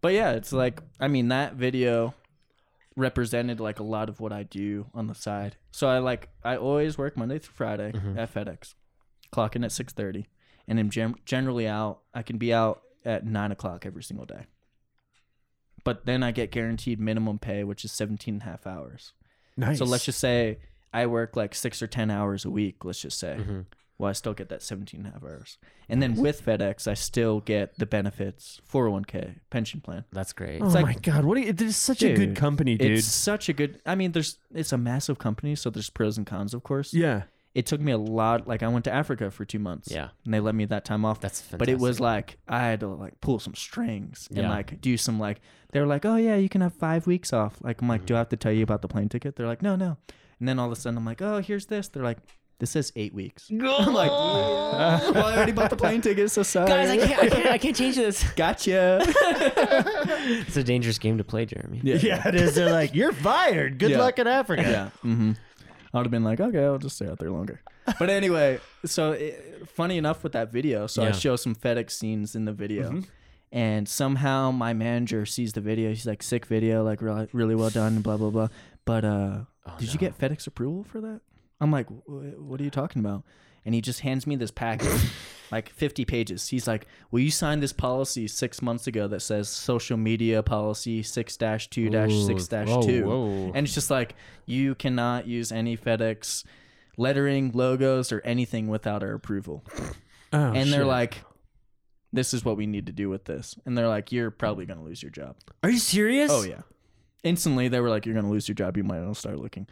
But yeah, it's like, I mean, that video represented like a lot of what I do on the side. So I like, I always work Monday through Friday Mhm. at FedEx, clocking at six thirty, and I'm gem- generally out. I can be out at nine o'clock every single day. But then I get guaranteed minimum pay, which is 17 and a half hours. Nice. So let's just say I work like six or 10 hours a week, let's just say. Mhm. Well, I still get that 17 and a half hours. And then with FedEx, I still get the benefits 401k, pension plan. That's great. Oh It's like- my god, what? Are you, this is such a good Dude, company, dude. It's such a good, I mean, there's, it's a massive company, so there's pros and cons, of course. yeah. It took me a lot, like I went to Africa for two months. Yeah. And they let me that time off. That's fantastic. But it was like I had to like pull some strings and Yeah. like do some like they were like, oh yeah, you can have five weeks off. Like I'm like, Mm-hmm. do I have to tell you about the plane ticket? They're like, no, no. And then all of a sudden I'm like, oh, here's this. They're like, this says eight weeks. I'm like, well, I already bought the plane ticket, so sorry. Guys, I can't, I can't, I can't change this. gotcha. It's a dangerous game to play, Jeremy. Yeah, it is. They're like, you're fired. Good Yeah. luck in Africa. yeah. Mm-hmm. I would have been like, okay, I'll just stay out there longer. But anyway, so it, funny enough with that video, so I Yeah. show some FedEx scenes in the video. And somehow my manager sees the video. He's like, sick video, like really, really well done, blah, blah, blah. But uh, Oh, did you get FedEx approval for that? I'm like, what are you talking about? And he just hands me this package, like 50 pages. He's like, well, you signed this policy six months ago that says social media policy 6 2 6 Ooh, 2. whoa, whoa. And it's just like, you cannot use any FedEx lettering, logos, or anything without our approval. Oh, and they're shit. like, This is what we need to do with this. And they're like, you're probably going to lose your job. Are you serious? Oh yeah. Instantly they were like, You're gonna lose your job, you might want to start looking.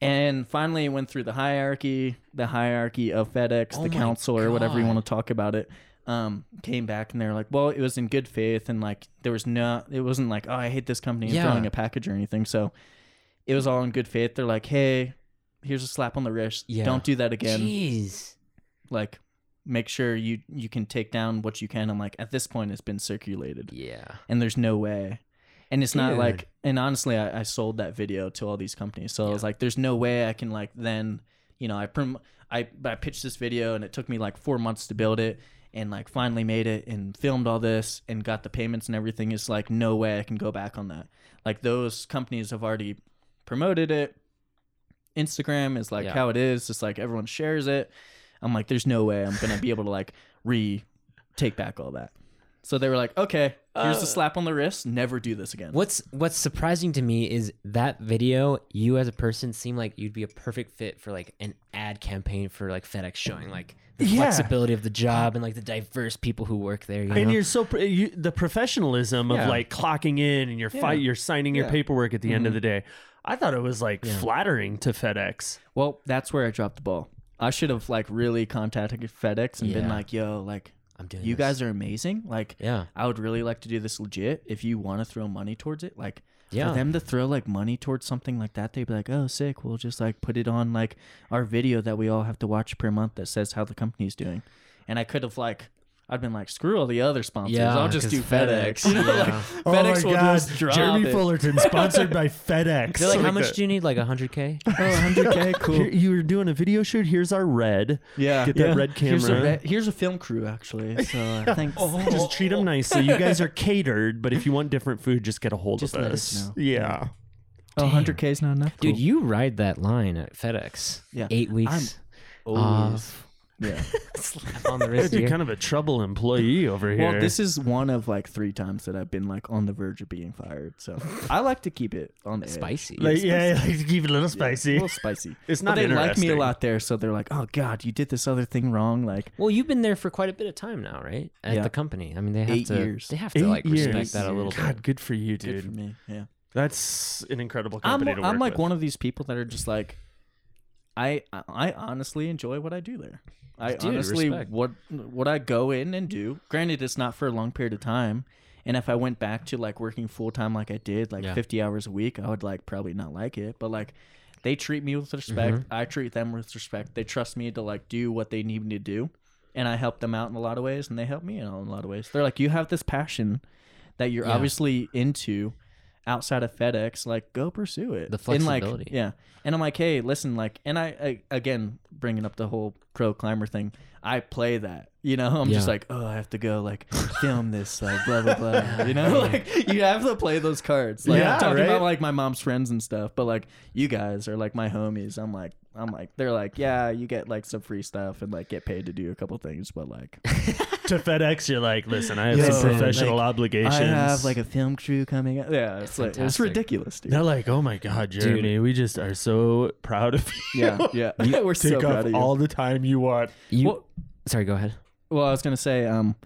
And finally it went through the hierarchy, the hierarchy of FedEx, Oh the council or whatever you want to talk about it. Um, came back and they're like, Well, it was in good faith and like there was no it wasn't like, Oh, I hate this company and Yeah. throwing a package or anything. So it was all in good faith. They're like, Hey, here's a slap on the wrist. Yeah. Don't do that again Jeez. like make sure you you can take down what you can. I'm like, at this point it's been circulated Yeah. and there's no way. And it's not Dude. like, and honestly, I, I sold that video to all these companies, so I was like, there's no way I can like then, you know, I prom- I I pitched this video and it took me like four months to build it, and like finally made it and filmed all this and got the payments and everything. It's like no way I can go back on that. Like those companies have already promoted it. Instagram is like Yeah. how it is. It's like everyone shares it. I'm like, there's no way I'm gonna be able to like re take back all that. So they were like, okay, here's Uh, the slap on the wrist. Never do this again. What's What's surprising to me is that video. You as a person seem like you'd be a perfect fit for like an ad campaign for like FedEx, showing like the Yeah. flexibility of the job and like the diverse people who work there. You and know? you're so pr- you, the professionalism of Yeah. like clocking in and you're Yeah. fight you're signing your Yeah. paperwork at the end of the day. I thought it was like Yeah. flattering to FedEx. Well, that's where I dropped the ball. I should have like really contacted FedEx and been Yeah. like, yo, like I'm doing. you this. guys are amazing. Like Yeah. I would really like to do this legit. If you want to throw money towards it, like Yeah. for them to throw like money towards something like that, they'd be like, "Oh, sick. We'll just like put it on like our video that we all have to watch per month that says how the company's doing." And I could have like, I'd been like, "Screw all the other sponsors. Yeah, I'll just do FedEx." FedEx, You know, like, yeah. FedEx will just drop it. Fullerton, sponsored by FedEx. They're like, how much do you need? Like 100k? Oh, 100k, cool. Here, you were doing a video shoot. Here's our red. yeah, Get that yeah. red Here's a, camera. re- here's a film crew actually. So uh, thanks. Just treat them nicely. You guys are catered, but if you want different food, just get a hold Just of let us. us know. Yeah. Oh, 100k is not enough, Dude, Cool. you ride that line at FedEx. Yeah. Eight weeks. Always. off. Yeah. Slap on the wrist. You're here. kind of a trouble employee over here. Well, this is one of like three times that I've been like on the verge of being fired. So I like to keep it on the edge. Spicy. like, spicy. yeah, like to keep it a little Yeah, spicy. a little spicy. It's not. But not they like me a lot there, so they're like, "Oh God, you did this other thing wrong." Like, Well, you've been there for quite a bit of time now, right? At Yeah. the company. I mean, they have Eight to. years. They have to Eight like respect that a little God, bit. good for you, dude. good for me. Yeah. That's an incredible I'm, company to work I'm like with. one of these people that are just like, I I honestly enjoy what I do there. I Dude, honestly respect. what what I go in and do. Granted, it's not for a long period of time. And if I went back to like working full time like I did, like Yeah. 50 hours a week, I would like probably not like it. But like they treat me with respect. Mm-hmm. I treat them with respect. They trust me to like do what they need me to do. And I help them out in a lot of ways and they help me in a lot of ways. They're like, you have this passion that you're Yeah. obviously into outside of FedEx, like go pursue it. The And, like, flexibility. yeah. And I'm like, hey, listen, like, and I, I again bringing up the whole pro climber thing. I play that, you know. I'm just like, oh, I have to go like film this, like blah blah blah. You know, like you have to play those cards. Like Yeah, I'm talking right? about like my mom's friends and stuff, but like you guys are like my homies. I'm like, I'm like, they're like, yeah, you get like some free stuff and like get paid to do a couple things, but like to FedEx, you're like, listen, I have Yo, some professional like, obligations. I have like a film crew coming out. Yeah, it's like it's ridiculous, dude. They're like, oh my god, Jeremy, we just are so proud of you. Yeah, yeah. We're so proud of you. all the time you want. You, Well- sorry, go ahead. Well, I was gonna say, um,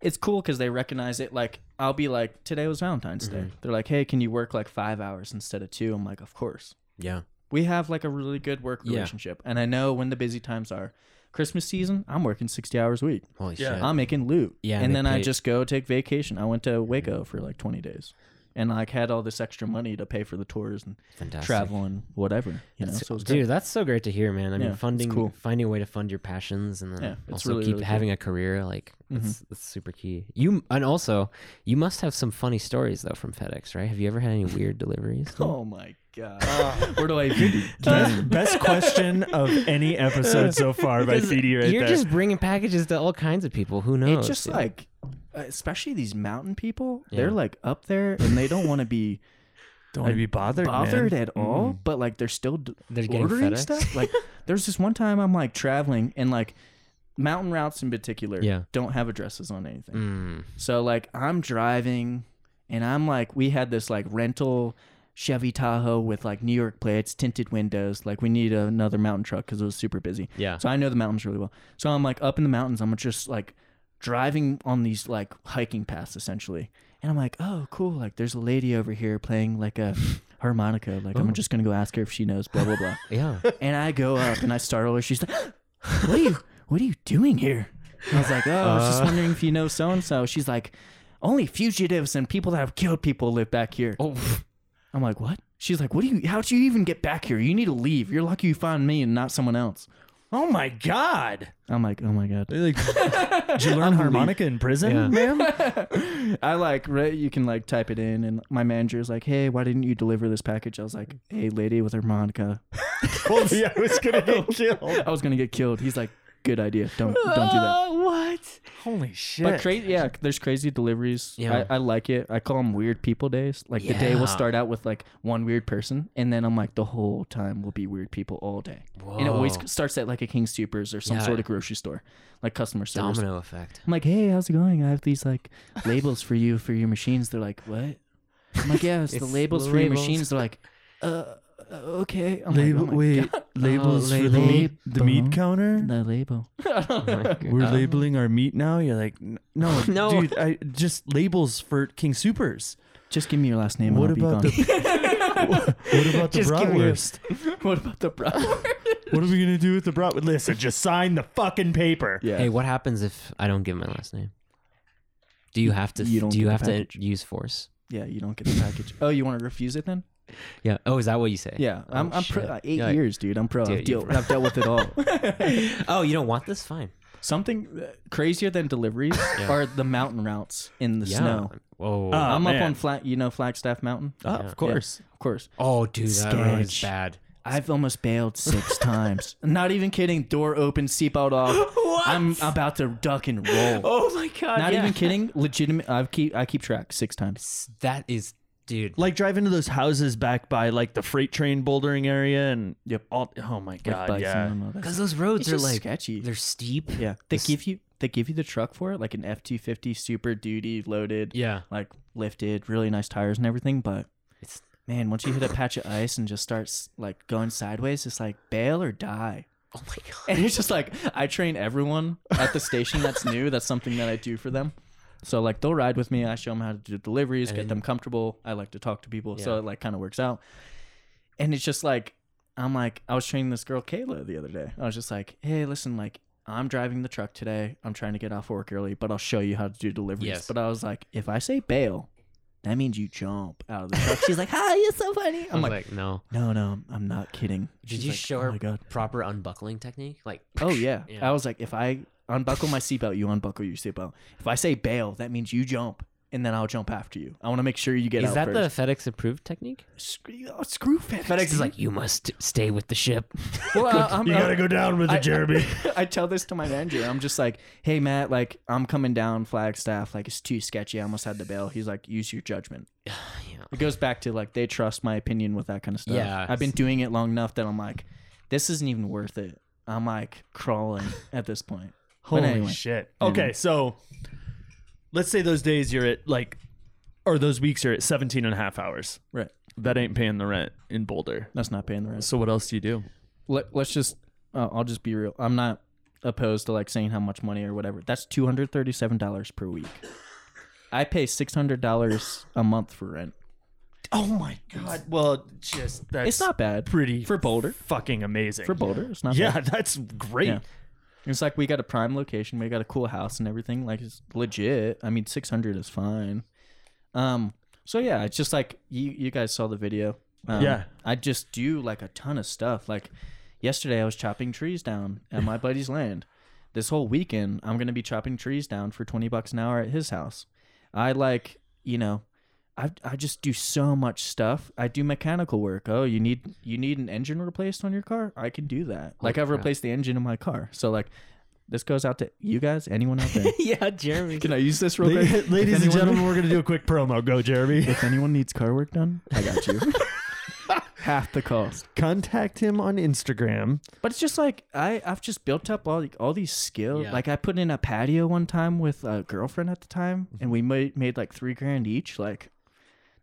it's cool because they recognize it. Like, I'll be like, today was Valentine's Day. Mhm. They're like, hey, can you work like five hours instead of two? I'm like, of course. Yeah. We have like a really good work Yeah. relationship, and I know when the busy times are. Christmas season, I'm working 60 hours a week. Holy Yeah. shit. I'm making loot. Yeah, and they then I pay- just go take vacation. I went to Waco for like 20 days, and like had all this extra money to pay for the tours and Fantastic. travel and whatever. You know, That's- so it's dude, great. that's so great to hear, man. I Yeah, mean, it's funding, cool. finding a way to fund your passions, and then Yeah, it's also really, keep really cool. having a career, like Mhm. that's, that's super key. You and also, you must have some funny stories though from FedEx, right? Have you ever had any weird deliveries? Oh my god, where do I begin? Best, best question of any episode so far by Because CD right You're there. just bringing packages to all kinds of people. Who knows? It's just dude? like, especially these mountain people, Yeah. they're like up there and they don't want to be Don't want to be bothered, bothered man. at all, Mm. but like they're still d- they're getting ordering FedEx. stuff. Like, there's this one time I'm like traveling and like mountain routes in particular Yeah. don't have addresses on anything. Mm. So like I'm driving and I'm like we had this like rental Chevy Tahoe with like New York plates, tinted windows. Like we need another mountain truck because it was super busy. Yeah. So I know the mountains really well. So I'm like up in the mountains. I'm just like driving on these like hiking paths essentially. And I'm like, oh, cool. Like, there's a lady over here playing like a harmonica. Like, I'm Oh. just gonna go ask her if she knows. Blah blah blah. Yeah. and I go up and I startle her. She's like, what are you, what are you doing here? And I was like, oh, I was just Uh. wondering if you know so and so. She's like, only fugitives and people that have killed people live back here. Oh, I'm like, what? She's like, what do you? How'd you even get back here? You need to leave. You're lucky you found me and not someone else. Oh my god! I'm like, oh my god. Like, did you learn harmonica in prison, Yeah. ma'am? I like re- you can like type it in, and my manager's like, "Hey, why didn't you deliver this package?" I was like, "Hey, lady with harmonica." Told me I was gonna get killed. I was gonna get killed. He's like, "Good idea. Don't don't do that." what? Holy shit! But crazy, yeah. There's crazy deliveries. Yeah. I, I like it. I call them weird people days. Like the day will Yeah. start out with like one weird person, and then I'm like the whole time will be weird people all day. And it always Whoa. starts at like a King Supers or some Yeah. sort of grocery store, like customer service. Domino effect. I'm like, hey, how's it going? I have these like labels for you for your machines. They're like, what? I'm like, yeah, it's, the It's labels the for your labels. machines. They're like, uh, uh, okay. I'm Label, like, oh my wait, God. labels Oh, for the meat, the meat label. counter. the label. We're Uh, labeling our meat now. You're like, "N- no, No. dude. I just labels for King Supers. Just give me your last name. What and I'll about be the what about the Just give me a- bratwurst? gone. what about the bra? What are we gonna do with the bratwurst? Listen, just sign the fucking paper. yeah. Hey, what happens if I don't give my last name? Do you have to? You don't do you get have the to use force? Yeah, you don't get the package. oh, you want to refuse it then? Yeah. Oh, is that what you say? Yeah, Oh, I'm, I'm pro. shit. uh, Eight Yeah. years, dude. I'm pro. Dude, I've, deal, pro. I've dealt with it all. oh, you don't want this? Fine. Something uh, crazier than deliveries Yeah. are the mountain routes in the yeah. snow. Whoa. Oh, I'm up man. on flat. You know Flagstaff Mountain. Ah, Yeah. of course. Of course. oh, dude, that road is Sketch. bad. I've almost bailed six times. Not even kidding. Door open, seatbelt off. I'm about to duck and roll. Oh my god. Not yeah. even kidding. Legitimate. I keep I keep track six times. That is, dude. Like drive into those houses back by like the freight train bouldering area and Yep. all. Oh my god, bison yeah. all that Because those roads It's are just like sketchy. they're steep. Yeah, they This- give you they give you the truck for it, like an F two fifty Super Duty loaded, Yeah. like lifted, really nice tires and everything. But It's man, once you hit a patch of ice and just starts like going sideways, it's like bail or die. oh my god. And it's just like I train everyone at the station that's new. That's something that I do for them. So like they'll ride with me. I show them how to do deliveries, get them comfortable. I like to talk to people, so it like kind of works out. And it's just like I'm like I was training this girl Kayla the other day. I was just like, hey, listen, like I'm driving the truck today. I'm trying to get off work early, but I'll show you how to do deliveries. Yes. But I was like, if I say bail, that means you jump out of the truck. She's like, hi, you're so funny. I'm like, like, no. no, no, I'm not kidding. Did She's you like, show oh her proper unbuckling technique? Like, Oh yeah. Yeah. I was like, if I unbuckle my seatbelt, you unbuckle your seatbelt. If I say bail, that means you jump, and then I'll jump after you. I want to make sure you get is out that first. the FedEx approved technique? screw, oh, screw FedEx? FedEx is like, you must stay with the ship. well, I- uh, I'm, You uh, gotta go down with I- it, Jeremy. I tell this to my manager. I'm just like, hey Matt, like I'm coming down Flagstaff. Like it's too sketchy. I almost had to bail. He's like, use your judgment. yeah. It goes back to like they trust my opinion with that kind of stuff. Yeah. I've been doing it long enough that I'm like, this isn't even worth it. I'm like crawling at this point. Holy anyway. shit. Okay, so let's say those days you're at like, or those weeks you're at 17 and a half hours. Right. That ain't paying the rent in Boulder. That's not paying the rent. So what else do you do? let, let's just uh, i'll just be real i'm not opposed to like saying how much money or whatever that's $237 per week i pay $600 a month for rent Oh my god. Well, just that's it's not bad pretty for boulder fucking amazing. for boulder it's not yeah, bad. that's great. Yeah. It's like we got a prime location we got a cool house and everything like it's legit. I mean 600 is fine. Um so yeah it's just like you you guys saw the video. Um, Yeah. i just do like a ton of stuff. Like yesterday i was chopping trees down at my buddy's land. This whole weekend i'm gonna be chopping trees down for 20 bucks an hour at his house. I like you know I, I just do so much stuff. I do mechanical work. Oh, you need you need an engine replaced on your car? I can do that. like I've crap. replaced the engine in my car. So like this goes out to you guys, anyone out there. yeah, Jeremy. Can I use this real La- quick? If Ladies and gentlemen, we're gonna do a quick promo. Go, Jeremy. If anyone needs car work done, I got you. Half the cost. Contact him on Instagram. But it's just like I I've just built up all all these skills. Yeah. Like I put in a patio one time with a girlfriend at the time, and we made made like three grand each. Like,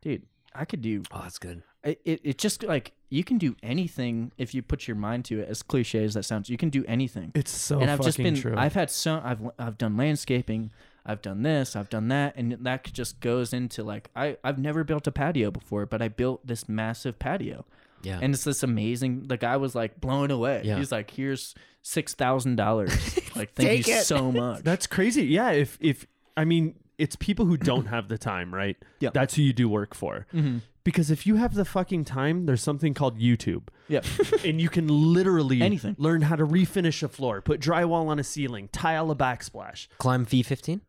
dude, I could do Oh, that's good. it, it, it just like you can do anything if you put your mind to it. As cliche as that sounds, you can do anything. It's so and I've just been true. I've had so I've I've done landscaping, I've done this, I've done that, and that just goes into like I I've never built a patio before, but I built this massive patio, Yeah. and it's this amazing. The guy was like blown away. Yeah. He's like, "Here's six thousand dollars. Like, thank you it. so much." That's crazy. Yeah, if if I mean, it's people who don't have the time, right? Yeah. That's who you do work for. mm-hmm. Because if you have the fucking time, there's something called YouTube. Yeah. and you can literally Anything. learn how to refinish a floor, put drywall on a ceiling, tile a backsplash. Climb V15.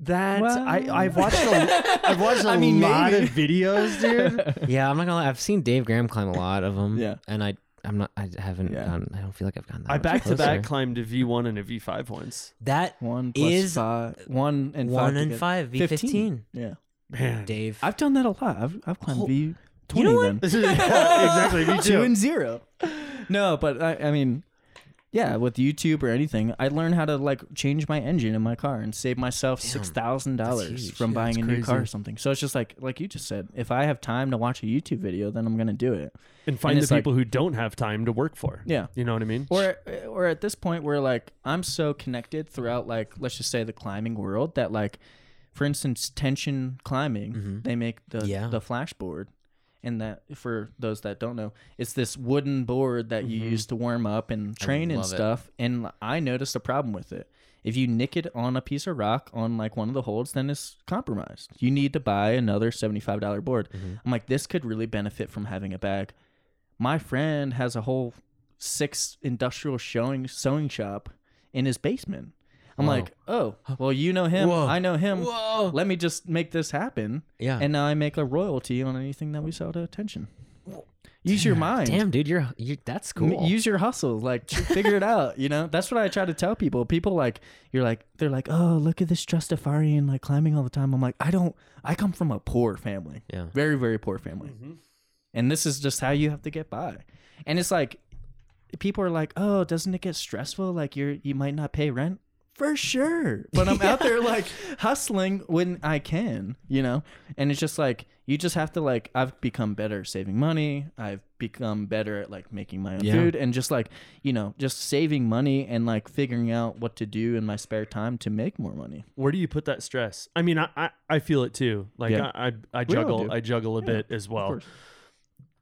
That Well- I I've watched a, I've watched a I mean, lot maybe. of videos, dude. Yeah, I'm not gonna lie. I've seen Dave Graham climb a lot of them. Yeah. And I, I'm not. I haven't. Yeah. Gone, I don't feel like I've gone that. I much back to back closer. climbed a V1 and a V5 once. That One plus Is five, one and one five and together. five V15. Yeah, Man, Dave. I've done that a lot. I've I've climbed Hol- V twenty. You know what? Then yeah, exactly. Me two and zero. No, but I, I mean, yeah, with YouTube or anything, I learned how to like change my engine in my car and save myself Damn, six thousand dollars from Yeah, buying a that's new car or something. So it's just like like you just said, if I have time to watch a YouTube video, then I'm gonna do it. and find the it's like- people who don't have time to work for. Yeah. You know what I mean? Or or at this point where like I'm so connected throughout like let's just say the climbing world that like for instance tension climbing Mhm. they make the Yeah. the flashboard and that for those that don't know it's this wooden board that you Mhm. use to warm up and train and love it. stuff and I noticed a problem with it. If you nick it on a piece of rock on like one of the holds, then it's compromised. You need to buy another $75 board. Mhm. I'm like, this could really benefit from having a bag. My friend has a whole six industrial showing sewing shop in his basement. I'm Whoa. like, oh, well, you know him. Whoa. I know him. Whoa. Let me just make this happen. Yeah. And now I make a royalty on anything that we sell to attention. Use your mind. Damn, dude, you're you. That's cool. Use your hustle, like figure it out. You know, that's what I try to tell people. People like you're like they're like, oh, look at this trustafarian like climbing all the time. I'm like, I don't. I come from a poor family, yeah. very very poor family, mm-hmm. and this is just how you have to get by. And it's like, people are like, oh, doesn't it get stressful? Like you're you might not pay rent. For sure, but I'm out there like hustling when I can, you know. And it's just like you just have to like I've become better at saving money. I've become better at like making my own Yeah. food and just like you know just saving money and like figuring out what to do in my spare time to make more money. Where do you put that stress? I mean, I I, I feel it too. Like Yeah. I, I I all juggle do. I juggle a bit as well. course.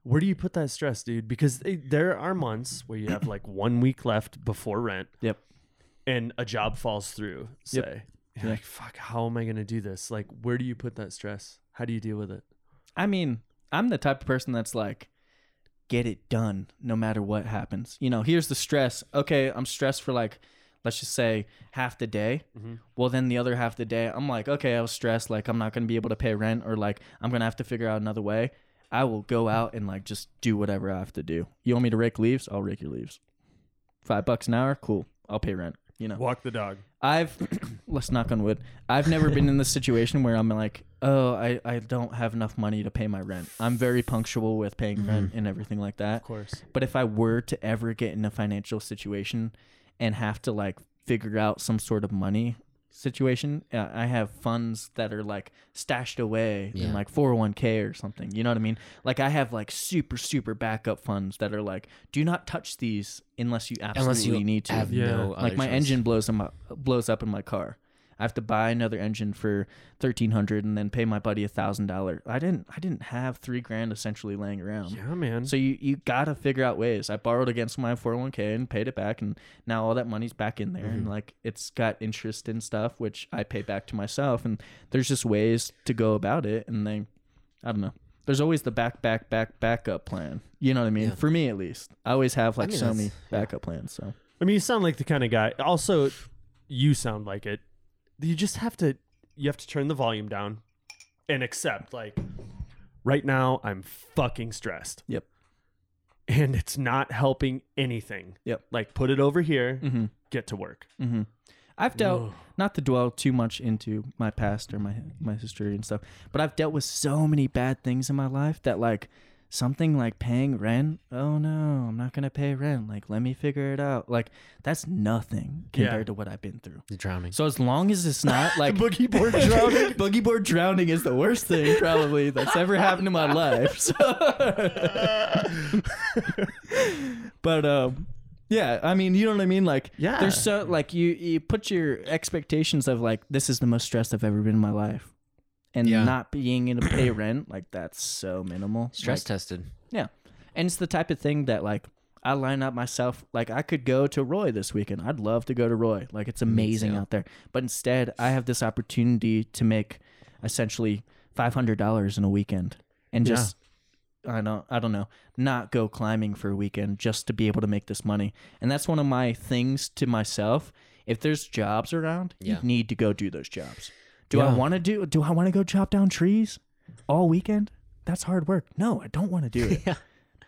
Where do you put that stress, dude? Because they, there are months where you have like one week left before rent. Yep. And a job falls through. Say, Yep. You're Yeah. like, fuck, how am I gonna do this? Like, where do you put that stress? How do you deal with it? I mean, I'm the type of person that's like, get it done no matter what happens. You know, here's the stress. Okay, I'm stressed for like, let's just say half the day. Mhm. Well, then the other half the day, I'm like, okay, I was stressed. Like, I'm not going to be able to pay rent or like, I'm going to have to figure out another way. I will go out and like just do whatever I have to do. You want me to rake leaves? I'll rake your leaves. Five bucks an hour? Cool. I'll pay rent. You know, Walk the dog. I've let's knock on wood. I've never been in this situation where I'm like, oh, I, I don't have enough money to pay my rent. I'm very punctual with paying mm-hmm. rent and everything like that. Of course. But if I were to ever get in a financial situation and have to like figure out some sort of money situation, uh, I have funds that are like stashed away Yeah. in like 401k or something. You know what I mean? Like I have like super super backup funds that are like, do not touch these unless you absolutely Unless you need to have Yeah. no like my choice. engine blows my, blows up in my car. I have to buy another engine for thirteen hundred and then pay my buddy a thousand dollars. I didn't I didn't have three grand essentially laying around. Yeah, man. So you, you gotta figure out ways. I borrowed against my 401k and paid it back, and now all that money's back in there, and mm-hmm. like it's got interest and stuff, which I pay back to myself. And there's just ways to go about it, and they, I don't know. There's always the back, back, back, backup plan. You know what I mean? Yeah. For me, at least, I always have like mean, so many yeah. backup plans. So I mean, you sound like the kind of guy. Also, you sound like it. You just have to. You have to turn the volume down, and accept. Like, right now, I'm fucking stressed. Yep. And it's not helping anything. Yep. Like, put it over here. mm-hmm. Get to work. Mm-hmm. I've dealt not to dwell too much into my past or my my history and stuff, but I've dealt with so many bad things in my life that like something like paying rent. Oh no, I'm not gonna pay rent. Like, let me figure it out. Like, that's nothing compared Yeah. to what I've been through. You're drowning. So as long as it's not like Boogie board drowning. boogie board drowning is the worst thing probably that's ever happened in my life. So but um yeah, I mean, you know what I mean? Like Yeah. there's so like you you put your expectations of like this is the most stressed I've ever been in my life. And Yeah. not being able to pay rent, like that's so minimal. Stress Like, tested. yeah. And it's the type of thing that like I line up myself like I could go to Roy this weekend. I'd love to go to Roy. Like it's amazing out there. But instead, I have this opportunity to make essentially $500 in a weekend and Yeah. just I don't I don't know, not go climbing for a weekend just to be able to make this money. And that's one of my things to myself. If there's jobs around, Yeah. you need to go do those jobs. Do I want to do do I want to go chop down trees all weekend? That's hard work. No, I don't want to do it. Yeah.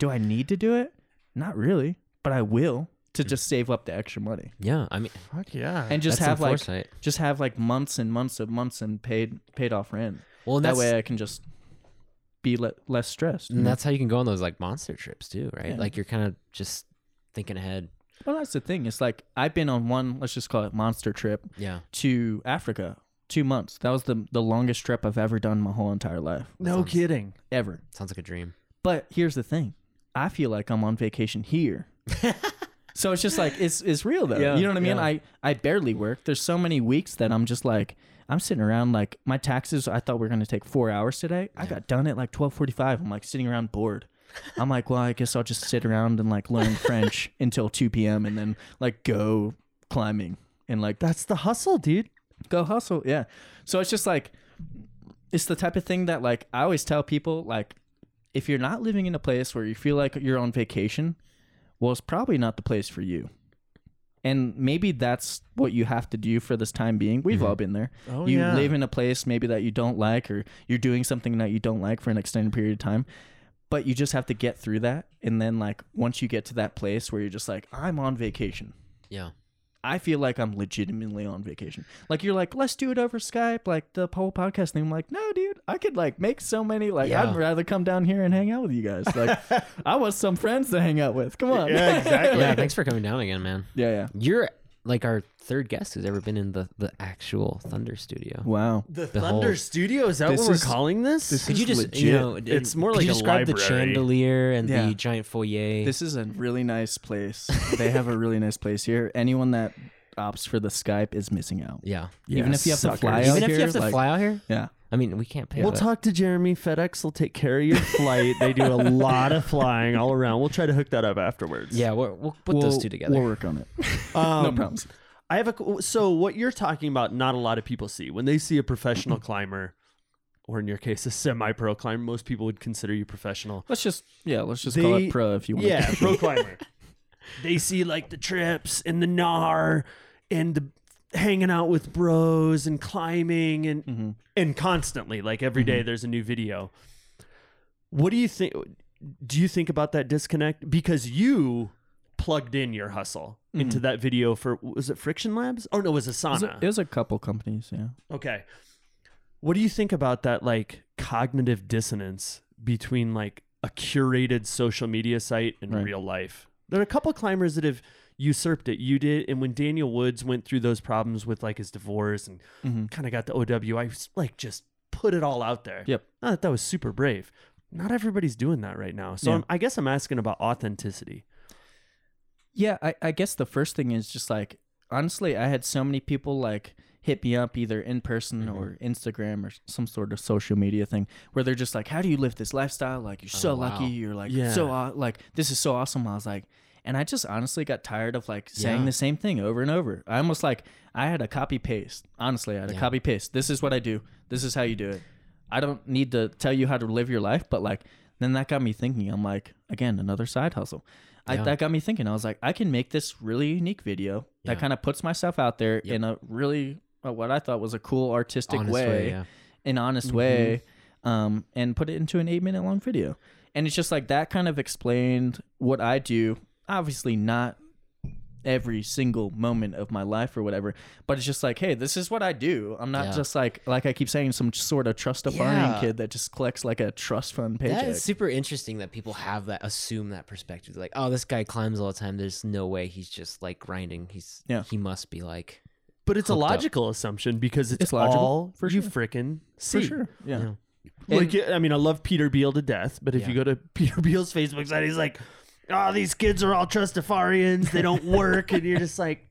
Do I need to do it? Not really, but I will to just save up the extra money Yeah, I mean, Fuck yeah. and just that's have like foresight. just have like months and months of months and paid paid off rent. Well, that way I can just be le- less stressed. and know? that's how you can go on those like monster trips too, right? Yeah. Like you're kind of just thinking ahead. well, that's the thing. It's like I've been on one, let's just call it monster trip Yeah. to Africa, two months. That was the the longest trip I've ever done my whole entire life, no sounds- kidding. ever. Sounds like a dream. But here's the thing, I feel like I'm on vacation here. so it's just like it's it's real though. Yeah, you know what I mean? yeah. I I barely work. There's so many weeks that I'm just like I'm sitting around like my taxes. I thought we were gonna take four hours today. I got done at like 12:45. I'm like sitting around bored. I'm like, well, I guess I'll just sit around and like learn French until 2 p.m. and then like go climbing and like That's the hustle, dude. Go hustle yeah. So it's just like it's the type of thing that like i always tell people like if you're not living in a place where you feel like you're on vacation well it's probably not the place for you. And maybe that's what you have to do for this time being. We've mm-hmm. all been there. Oh, you yeah. live in a place maybe that you don't like or you're doing something that you don't like for an extended period of time but you just have to get through that. And then like once you get to that place where you're just like i'm on vacation. Yeah. I feel like I'm legitimately on vacation. Like you're like, let's do it over Skype, like the whole podcast thing. I'm like, no, dude, I could like make so many. Like, Yeah. I'd rather come down here and hang out with you guys. Like, I want some friends to hang out with. Come on. Yeah, exactly. Yeah. Thanks for coming down again, man. yeah, yeah. You're like our third guest who's ever been in the the actual Thunder Studio. Wow. The The Thunder whole- Studio is that This what we're is- calling this? this Could you is just you know? It's more could like you a describe the library. chandelier and Yeah. the giant foyer. This is a really nice place. they have a really nice place here. Anyone that opts for the Skype is missing out. yeah. Even if you have suckers. to fly out Even if here, you have to like- fly out here, Yeah. I mean, we can't pay. We'll but- talk to Jeremy. FedEx will take care of your flight. they do a lot of flying all around. We'll try to hook that up afterwards. Yeah, we'll, we'll put those We'll- two together. We'll work on it. Um, no problems. I have a so what you're talking about. Not a lot of people see when they see a professional climber, or in your case, a semi-pro climber. Most people would consider you professional. Let's just yeah, let's just call They- it pro if you want. Yeah, pro climber. They see like the trips and the gnar and the hanging out with bros and climbing and hmm and constantly like every day there's a new video. What do you think? Do you think about that disconnect because you plugged in your hustle into that video for was it Friction Labs? Oh no, it was It was, Asana. a, it was a couple companies. Yeah. Okay. What do you think about that like cognitive dissonance between like a curated social media site and Right. real life? There are a couple climbers that have usurped it. You did and when Daniel Woods went through those problems with like his divorce and Mm-hmm. kind of got the OW, I was like just put it all out there. Yep. I thought that was super brave. Not everybody's doing that right now. So Yeah. I'm, I guess I'm asking about authenticity. Yeah, I, I guess the first thing is just like honestly, I had so many people like hit me up either in person Mm-hmm. or Instagram or some sort of social media thing where they're just like, "How do you live this lifestyle? Like you're so Oh, wow. lucky. You're like Yeah. so aw- like this is so awesome." I was like, and I just honestly got tired of like saying Yeah. the same thing over and over. I almost like I had a copy paste. Honestly, I had a copy paste. This is what I do. This is how you do it. I don't need to tell you how to live your life, but like then that got me thinking. I'm like, again, another side hustle. I, Yeah. that got me thinking. I was like, I can make this really unique video Yeah. that kind of puts myself out there Yep. in a really uh, what I thought was a cool artistic Honest way, yeah. an honest way, um, and put it into an eight minute long video. And it's just like that kind of explained what I do. Obviously, not every single moment of my life or whatever. But it's just like, hey, this is what I do. I'm not Yeah. just like like I keep saying some sort of trustafarian Yeah. kid that just collects like a trust fund paycheck. That is super interesting that people have that assume that perspective. Like, oh, this guy climbs all the time. There's no way he's just like grinding. He's Yeah. He must be like But it's a hooked up. logical assumption because it's, It's logical, all for you sure. frickin' for see. sure. Yeah. you know, Like, I mean, I love Peter Beal to death, but if Yeah. you go to Peter Beal's Facebook site, he's like, "Oh, these kids are all trustafarians. They don't work," and you're just like,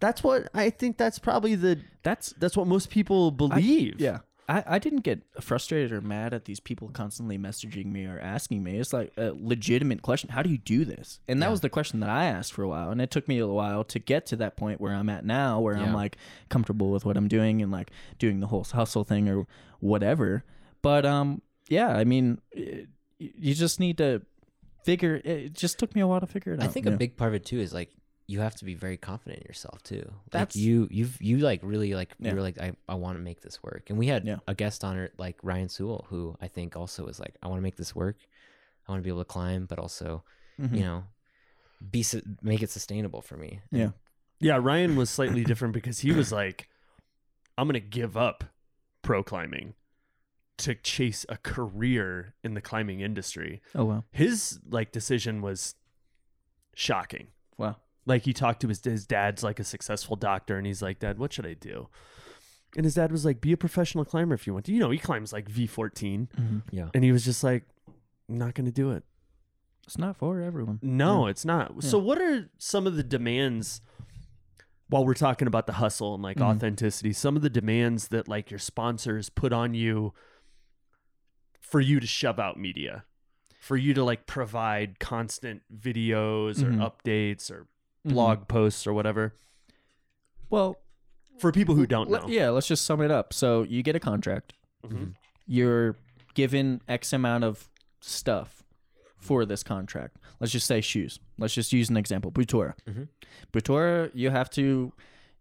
"That's what I think. That's probably the That's that's what most people believe." Yeah. I, I didn't get frustrated or mad at these people constantly messaging me or asking me. It's like a legitimate question. How do you do this? And that Yeah. was the question that I asked for a while. And it took me a while to get to that point where I'm at now, where I'm Yeah. like comfortable with what I'm doing and like doing the whole hustle thing or whatever. But um, yeah, I mean, it, you just need to figure. It just took me a while to figure it out. I think yeah. a big part of it too is like you have to be very confident in yourself too. That's- like you you've you like really like Yeah. you were like I, I want to make this work. And we had Yeah. a guest on it like Ryan Sewell who I think also is like I want to make this work. I want to be able to climb but also, Mhm. you know, be su- make it sustainable for me. And Yeah. Yeah, Ryan was slightly different because he was like, I'm going to give up pro climbing to chase a career in the climbing industry. Oh wow, His like decision was shocking. wow. Like he talked to his his dad's like a successful doctor and he's like, "Dad, what should I do?" And his dad was like, "Be a professional climber if you want to." You know, he climbs like V14 Yeah. and he was just like, "I'm not going to do it." It's not for everyone. No, it's not. Yeah. So, what are some of the demands while we're talking about the hustle and like Mhm. authenticity? Some of the demands that like your sponsors put on you for you to shove out media, for you to like provide constant videos Mhm. or updates or Mhm. blog posts or whatever. Well, For people who don't Let- know, yeah, let's just sum it up. So you get a contract. Mhm. You're given X amount of stuff for this contract. Let's just say shoes. Let's just use an example. Butora. Mhm. Butora, you have to,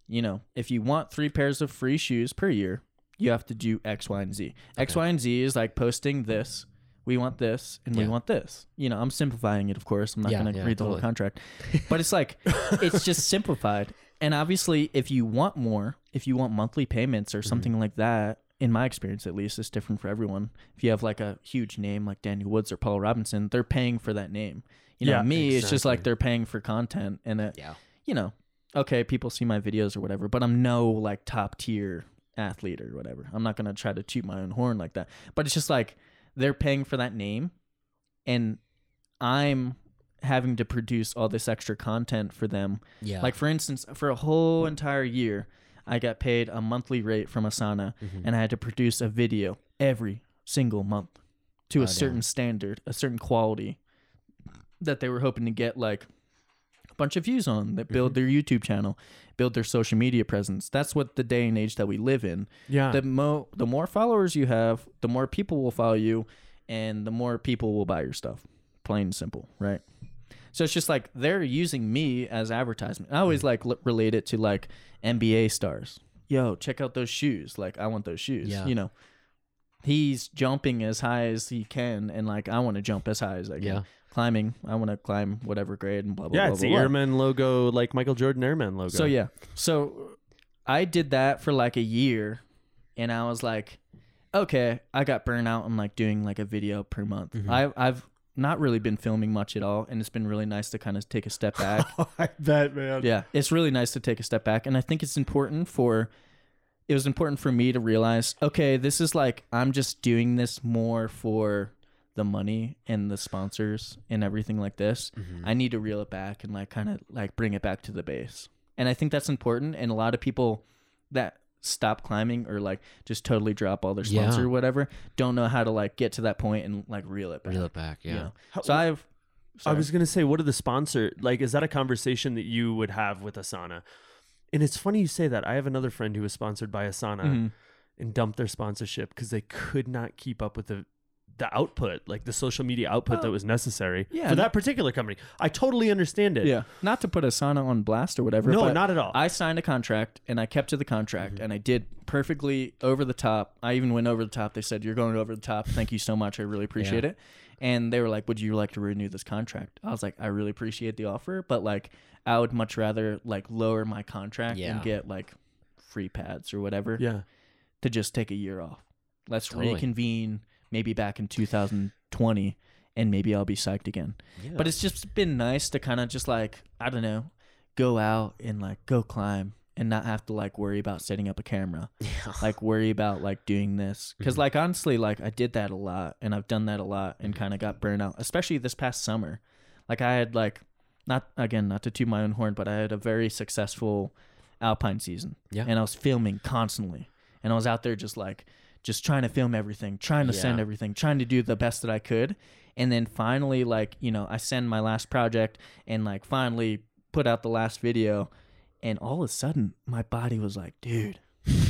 you know, if you want three pairs of free shoes per year, you have to do X, Y, and Z. X, Okay. Y, and Z is like posting this. We want this, and we Yeah. want this. You know, I'm simplifying it, of course. I'm not Yeah, going to yeah, read the whole contract, but it's like it's just simplified. And obviously, if you want more, if you want monthly payments or something like that, in my experience at least, it's different for everyone. If you have like a huge name like Daniel Woods or Paul Robinson, they're paying for that name. You know, Yeah, me, it's just like exactly. they're paying for content, and uh, Yeah. you know, okay, people see my videos or whatever, but I'm no like top tier athlete or whatever. I'm not gonna try to toot my own horn like that. But it's just like they're paying for that name, and I'm having to produce all this extra content for them. Yeah. Like for instance, for a whole entire year, I got paid a monthly rate from Asana, Mhm. and I had to produce a video every single month to Oh, a damn. certain standard, a certain quality that they were hoping to get like bunch of views on that build mm-hmm. their YouTube channel, build their social media presence. That's what the day and age that we live in. yeah, The mo the more followers you have, the more people will follow you and the more people will buy your stuff. Plain and simple, right? So it's just like they're using me as advertisement. I mm-hmm. always like l- relate it to like NBA stars. Yo, check out those shoes. Like I want those shoes. Yeah. You know, he's jumping as high as he can, and like I want to jump as high as I can. Yeah. Climbing, I want to climb whatever grade and blah blah yeah, blah. it's blah, the blah. Airman logo, like Michael Jordan Airman logo. So yeah. So I did that for like a year and I was like, okay, I got burnt out on like doing like a video per month. Mhm. I I've not really been filming much at all and it's been really nice to kind of take a step back. I bet, man. yeah. It's really nice to take a step back and I think it's important for it was important for me to realize, okay, this is like I'm just doing this more for the money and the sponsors and everything like this. Mhm. I need to reel it back and like kind of like bring it back to the base. And I think that's important. And a lot of people that stop climbing or like just totally drop all their Yeah. or whatever don't know how to like get to that point and like reel it back. Reel it back. Yeah. you know? How- So I've. I was gonna say, what are the sponsor like? Is that a conversation that you would have with Asana? And it's funny you say that. I have another friend who was sponsored by Asana Mhm. and dumped their sponsorship because they could not keep up with the the output, like the social media output that was necessary yeah. for that particular company. I totally understand it. Yeah. Not to put Asana on blast or whatever. No, but not at all. I signed a contract and I kept to the contract Mm-hmm. and I did perfectly over the top. I even went over the top. They said, You're going over the top. Thank you so much. I really appreciate it. And they were like, Would you like to renew this contract? I was like, I really appreciate the offer, but like I would much rather like lower my contract Yeah. and get like free pads or whatever Yeah. to just take a year off. Let's Totally. reconvene maybe back in 2020 and maybe I'll be psyched again. But it's just been nice to kind of just like, I don't know, go out and like go climb and not have to like worry about setting up a camera. Like worry about like doing this. Mm-hmm. because like honestly, like I did that a lot and I've done that a lot and kind of got burned out, especially this past summer. Like I had like, not again, not to toot my own horn, but I had a very successful alpine season. Yeah. And I was filming constantly. And I was out there just like, just trying to film everything, trying to send everything, trying to do the best that I could. And then finally, like, you know, I send my last project and like finally put out the last video. And all of a sudden, my body was like, dude,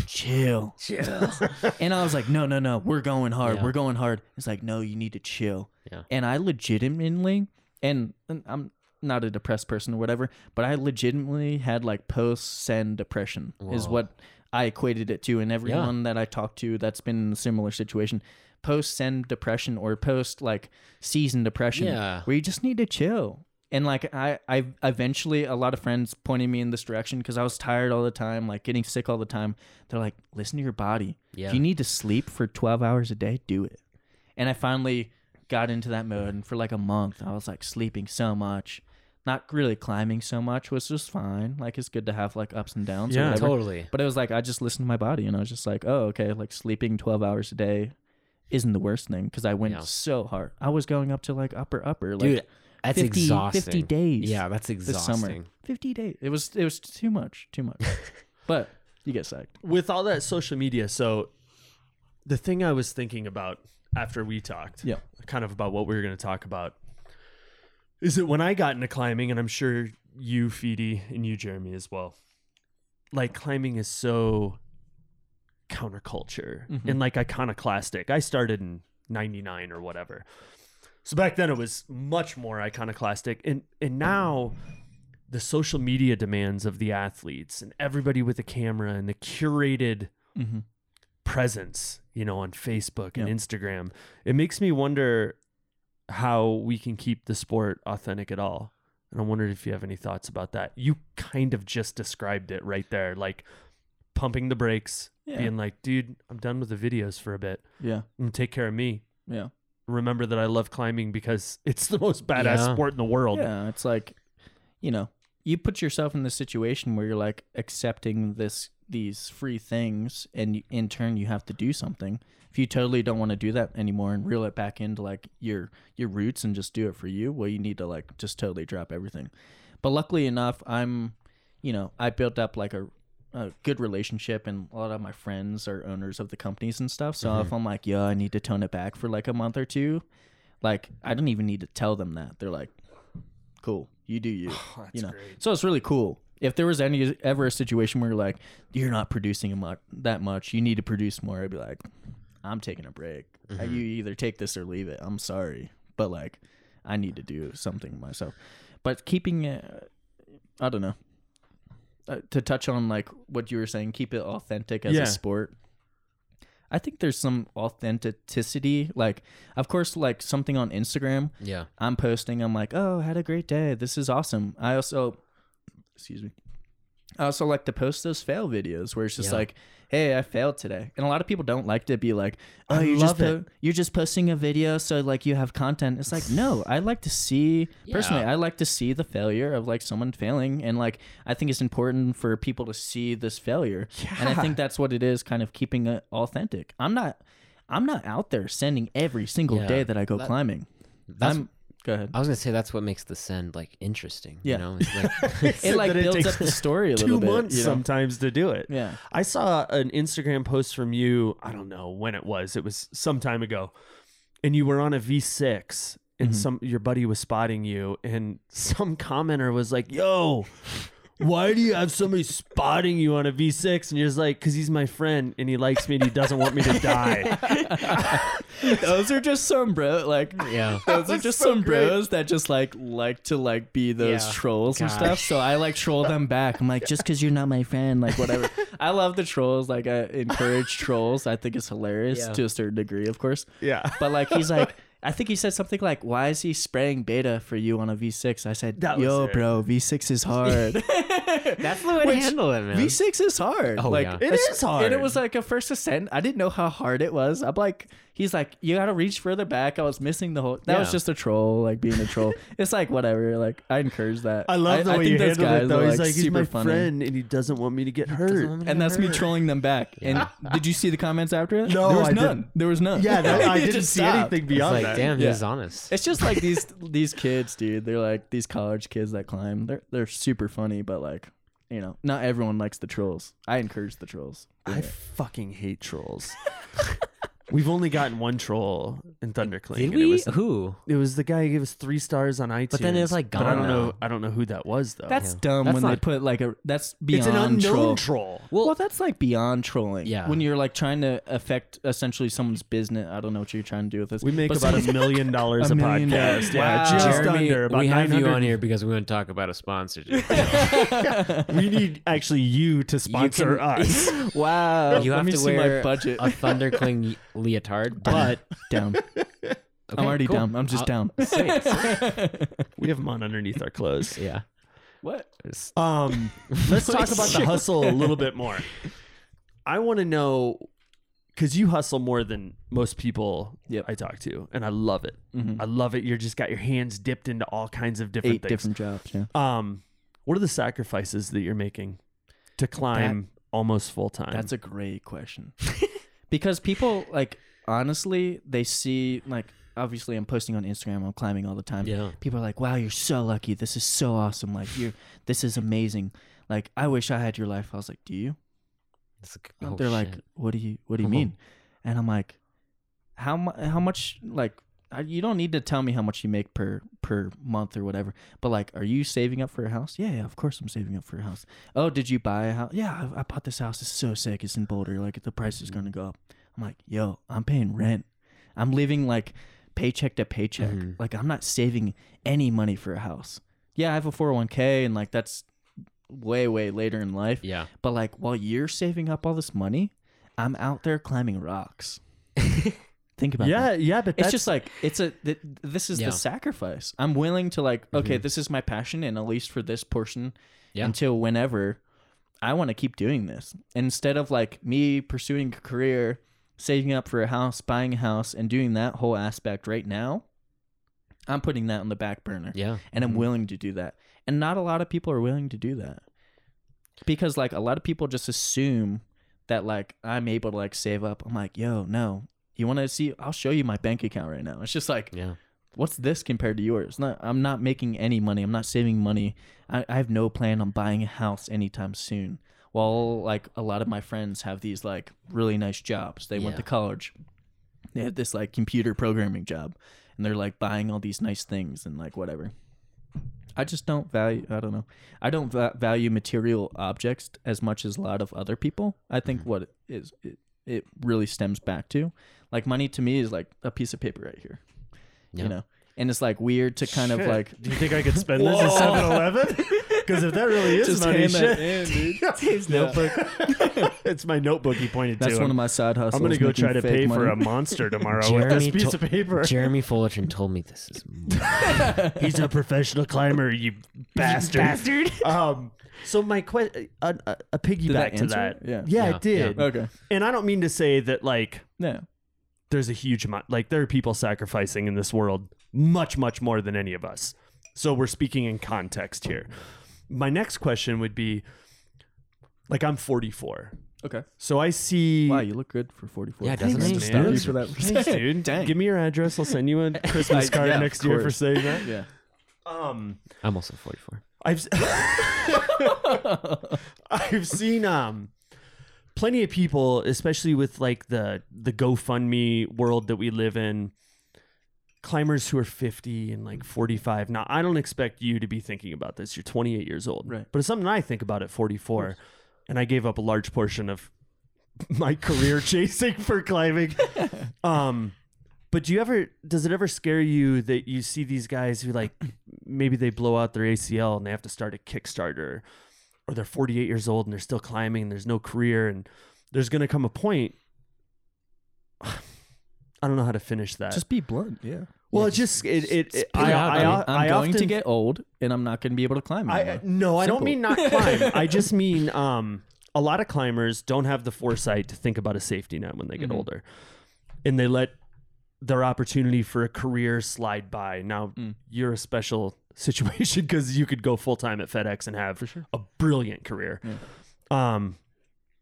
chill. Chill. And I was like, no, no, no, we're going hard. Yeah. We're going hard. It's like, no, you need to chill. Yeah. And I legitimately, and, and I'm not a depressed person or whatever, but I legitimately had like post send depression, is what I equated it to. And everyone that I talked to that's been in a similar situation, post send depression or post like season depression, Yeah. where you just need to chill. And like I, I eventually a lot of friends pointing me in this direction because I was tired all the time, like getting sick all the time. They're like, listen to your body. Yeah. If you need to sleep for 12 hours a day, do it. And I finally got into that mode. And for like a month, I was like sleeping so much, not really climbing so much, was just fine. Like it's good to have like ups and downs. Yeah, totally. But it was like I just listened to my body and I was just like, oh, okay, like sleeping 12 hours a day isn't the worst thing because I went Yeah. so hard. I was going up to like upper, upper. Like, Dude, that's 50 exhausting. 50 days Yeah, that's this exhausting. summer. 50 days. It was it was too much, too much. but you get psyched. with all that social media, so the thing I was thinking about after we talked, Yeah. kind of about what we were going to talk about, is that when I got into climbing, and I'm sure you, Feedy, and you, Jeremy, as well, like climbing is so counterculture Mhm. and like iconoclastic. I started in 99 or whatever. So back then it was much more iconoclastic. And and now the social media demands of the athletes and everybody with a camera and the curated Mm-hmm. presence, you know, on Facebook and Yeah. Instagram. It makes me wonder how we can keep the sport authentic at all. And I wondered if you have any thoughts about that. You kind of just described it right there, like pumping the brakes, Yeah. being like, dude, I'm done with the videos for a bit. Yeah. Take care of me. Yeah. Remember that I love climbing because it's the most badass Yeah. sport in the world. Yeah, it's like, you know, you put yourself in this situation where you're like accepting this these free things, and you- in turn you have to do something. If you totally don't want to do that anymore and reel it back into like your your roots and just do it for you, well, you need to like just totally drop everything. But luckily enough, I'm, you know, I built up like a a good relationship and a lot of my friends are owners of the companies and stuff. So if I'm like, yeah, I need to tone it back for like a month or two, like I don't even need to tell them that. They're like, cool, you do you. you know. So it's really cool. If there was any ever a situation where you're like, you're not producing a mu- that much, you need to produce more, I'd be like, I'm taking a break. Uh, You either take this or leave it. I'm sorry, but like, I need to do something myself. But keeping it, I don't know. Uh, to touch on like what you were saying, keep it authentic as Yeah. a sport. I think there's some authenticity. Like, of course, like something on Instagram, Yeah. I'm posting. I'm like, oh, had a great day. This is awesome. I also, excuse me. I also like to post those fail videos where it's just Yeah. like, hey, I failed today. And a lot of people don't like to be like, oh, I you're just love it. po- you're just posting a video so like you have content. It's like, no, I like to see personally, I like to see the failure of like someone failing and like I think it's important for people to see this failure. And I think that's what it is kind of keeping it authentic. I'm not I'm not out there sending every single Yeah. day that I go climbing. That's I'm go ahead. I was gonna say that's what makes the send like interesting. Yeah. You know, it's like, it like That it builds takes up the story a Two little bit. months you know? sometimes to do it. Yeah. I saw an Instagram post from you. I don't know when it was. It was some time ago, and you were on a V6, and Mhm. some your buddy was spotting you, and some commenter was like, "Yo, why do you have somebody spotting you on a V6? And you're just like, because he's my friend and he likes me and he doesn't want me to die. those are just some bro like Yeah. those are just some bros that just like like to like be those Yeah. trolls and Gosh. stuff. So I like troll them back. I'm like, just because you're not my friend, like whatever. I love the trolls. Like I encourage trolls. I think it's hilarious Yeah. to a certain degree, of course. yeah. But like he's like, I think he said something like, "Why is he spraying beta for you on a V6?" I said, That "Yo, it. bro, V6 is hard. That's the way to handle it, man. V6 is hard. Oh, like yeah. It it's- is hard. And it was like a first ascent. I didn't know how hard it was. I'm like, he's like, you gotta reach further back. I was missing the whole. That was just a troll, like being a troll. it's like whatever. Like I encourage that. I love the way think you those handled it, though. are, He's like, he's super my funny. friend and he doesn't want me to get hurt. And that's me trolling them back. And did you see the comments after that? No, there was I none. didn't. There was none. Yeah, that, I didn't see stopped. anything beyond like, that. damn, Yeah. he's honest. It's just like these these kids, dude. They're like these college kids that climb. They're they're super funny, but like, you know, not everyone likes the trolls. I encourage the trolls. I fucking hate trolls. We've only gotten one troll in Thundercling. Did and we? It was, Who? it was the guy who gave us three stars on iTunes. But then it's, like, But I don't know. I don't know who that was though. That's Yeah. dumb That's when they not- put like a that's it's beyond an unknown troll. troll. Well, that's like beyond trolling. Yeah. When you're like trying to affect essentially someone's business. I don't know what you're trying to do with this. We make But about a million dollars A a, million podcast. dollars. Yeah, Wow. just Jeremy, under about we have you 900 on here because we want to talk about a sponsorship. We need actually you to sponsor can- us. wow. You Let have me to see wear my budget. a Thundercling leotard, but down. okay, I'm already cool. down. I'm just I'll- down. we have them on underneath our clothes. Yeah. what? It's- Um, let's talk about the hustle a little bit more. I want to know because you hustle more than most people Yep. I talk to, and I love it. Mhm. I love it. You're just got your hands dipped into all kinds of different Eight things. different jobs. Yeah. Um, what are the sacrifices that you're making to climb almost full time? That's a great question. Because people like honestly, they see like obviously I'm posting on Instagram, I'm climbing all the time. Yeah. People are like, "Wow, you're so lucky. This is so awesome. Like you're this is amazing. Like I wish I had your life." I was like, "Do you?" It's like, oh, They're like, "What do you what do you Oh. mean?" And I'm like, "How mu- how much like you don't need to tell me how much you make per per month or whatever. But like, are you saving up for a house? Yeah, yeah, of course I'm saving up for a house. Oh, did you buy a house? Yeah, I, I bought this house. It's so sick. It's in Boulder. Like the price is gonna go up. I'm like, yo, I'm paying rent. I'm living like paycheck to paycheck. Mhm. Like I'm not saving any money for a house. Yeah, I have a 401k and like that's way way later in life. yeah. But like while you're saving up all this money, I'm out there climbing rocks. Think about that. yeah, yeah, but It's just like it's a th- this is Yeah. the sacrifice. I'm willing to like okay, Mhm. this is my passion and at least for this portion Yeah. until whenever I want to keep doing this. Instead of like me pursuing a career, saving up for a house, buying a house and doing that whole aspect right now, I'm putting that on the back burner Yeah. and I'm Mhm. willing to do that. And not a lot of people are willing to do that. Because like a lot of people just assume that like I'm able to like save up. I'm like, "Yo, no. You want to see I'll show you my bank account right now." It's just like, Yeah. "What's this compared to yours?" Not I'm not making any money. I'm not saving money. I, I have no plan on buying a house anytime soon. While like a lot of my friends have these like really nice jobs. They went Yeah. to college. They had this like computer programming job and they're like buying all these nice things and like whatever. I just don't value. I don't know. I don't va- value material objects as much as a lot of other people. I think mm-hmm. what it is it, it really stems back to, like money to me is like a piece of paper right here. Yeah. You know, and it's like weird to kind of like Do you think I could spend this at 7-Eleven? Because if that really is just money, hand that shit. in, dude. His notebook. it's my notebook he pointed to. That's to. one of my side hustles. I'm gonna go making try to fake pay for a monster tomorrow with Jeremy this piece to- of paper. Jeremy Fullerton told me this is. He's a professional climber, you bastard. bastard. Um. So my question, a, a, a piggyback that to answer that. it? Yeah. yeah, Yeah, it did. Okay. And I don't mean to say that like Yeah. there's a huge amount like there are people sacrificing in this world much much more than any of us so we're speaking in context here my next question would be like i'm 44 Okay. so i see Wow, you look good for 44. Yeah, doesn't Thanks, he? man. Thanks for that. Thanks, dude Dang. give me your address i'll send you a christmas card yeah, next year for course. saying that Yeah. um I'm also 44. I've I've seen um plenty of people, especially with like the the GoFundMe world that we live in, climbers who are 50 and like 45. Now, I don't expect you to be thinking about this. You're 28 years old. Right. But it's something I think about at 44. And I gave up a large portion of my career chasing for climbing. Um, but do you ever does it ever scare you that you see these guys who like maybe they blow out their ACL and they have to start a Kickstarter or they're 48 years old and they're still climbing and there's no career and there's going to come a point I don't know how to finish that. Just be blunt. Yeah. well, it just it it, it I. I, I I, I going to get old, and I'm not going to be able to climb I no, I don't mean not climb. I just mean um a lot of climbers don't have the foresight to think about a safety net when they get Mhm. older. And they let their opportunity for a career slide by. Now, Mm. you're a special situation cuz you could go full time at FedEx and have For sure. a brilliant career. Yeah. Um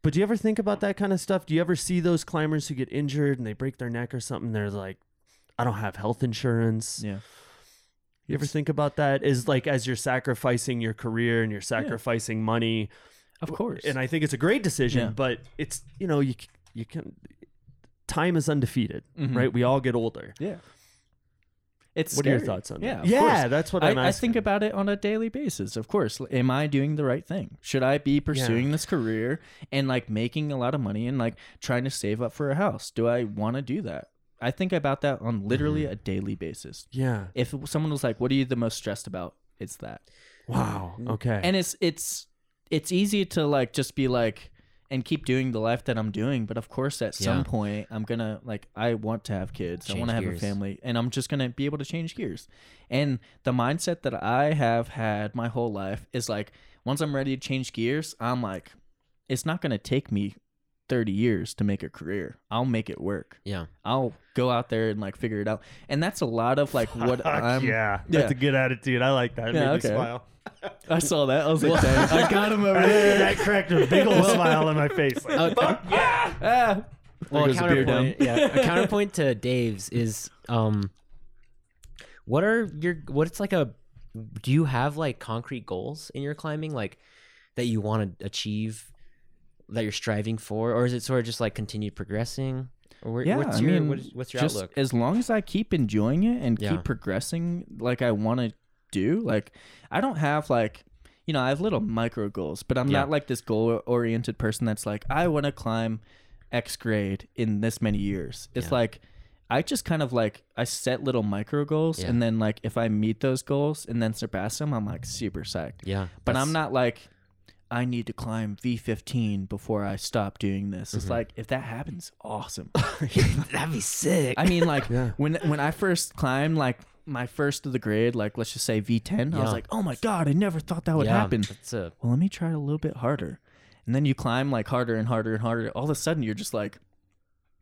but do you ever think about that kind of stuff? Do you ever see those climbers who get injured and they break their neck or something? They're like, I don't have health insurance. Yeah. You ever think about that? Is like as you're sacrificing your career and you're sacrificing money, Of course. and I think it's a great decision. Yeah. But it's you know you you can time is undefeated, Mhm. right? We all get older. yeah. It's What are your thoughts on yeah, that? of Yeah, that's what I, I'm I asking. think about it on a daily basis. Of course, am I doing the right thing? Should I be pursuing this career and like making a lot of money and like trying to save up for a house? Do I want to do that? I think about that on literally Mm-hmm. a daily basis. yeah. If someone was like, "What are you the most stressed about?" It's that. Wow. Okay. and it's it's it's easy to like just be like and keep doing the life that I'm doing, but of course at some Yeah. point I'm gonna like I want to have kids, I want to have gears. a family, and I'm just gonna be able to change gears. And the mindset that I have had my whole life is like once I'm ready to change gears, I'm like, it's not gonna take me 30 years to make a career. I'll make it work. Yeah. I'll go out there and like figure it out. And that's a lot of like what I'm yeah, yeah. that's a good attitude. I like that. It Yeah, made okay. me smile. I saw that. I was like, dang, I got him over there. that cracked a big old smile on my face. Like, Uh, Ah. well, a goes the beer down. counterpoint, yeah, a counterpoint to Dave's is um, what are your what's like a do you have like concrete goals in your climbing like that you want to achieve that you're striving for, or is it sort of just like continued progressing? Or where, Yeah, what's I your mean, what is, what's your just outlook? as long as I keep enjoying it and Yeah. keep progressing like I want to do, like I don't have like you know, I have little micro goals, but I'm Yeah. not like this goal oriented person that's like I want to climb X grade in this many years. It's Yeah. like I just kind of like I set little micro goals and then like if I meet those goals and then surpass them, I'm like super psyched. yeah, But I'm not like I need to climb V15 before I stop doing this. It's Mhm. like if that happens, awesome. That'd be sick. I mean, like Yeah. when when I first climbed, like my first of the grade, like let's just say V10, I was like, oh my god, I never thought that would yeah, happen. That's a Well, let me try it a little bit harder, and then you climb like harder and harder and harder. All of a sudden, you're just like,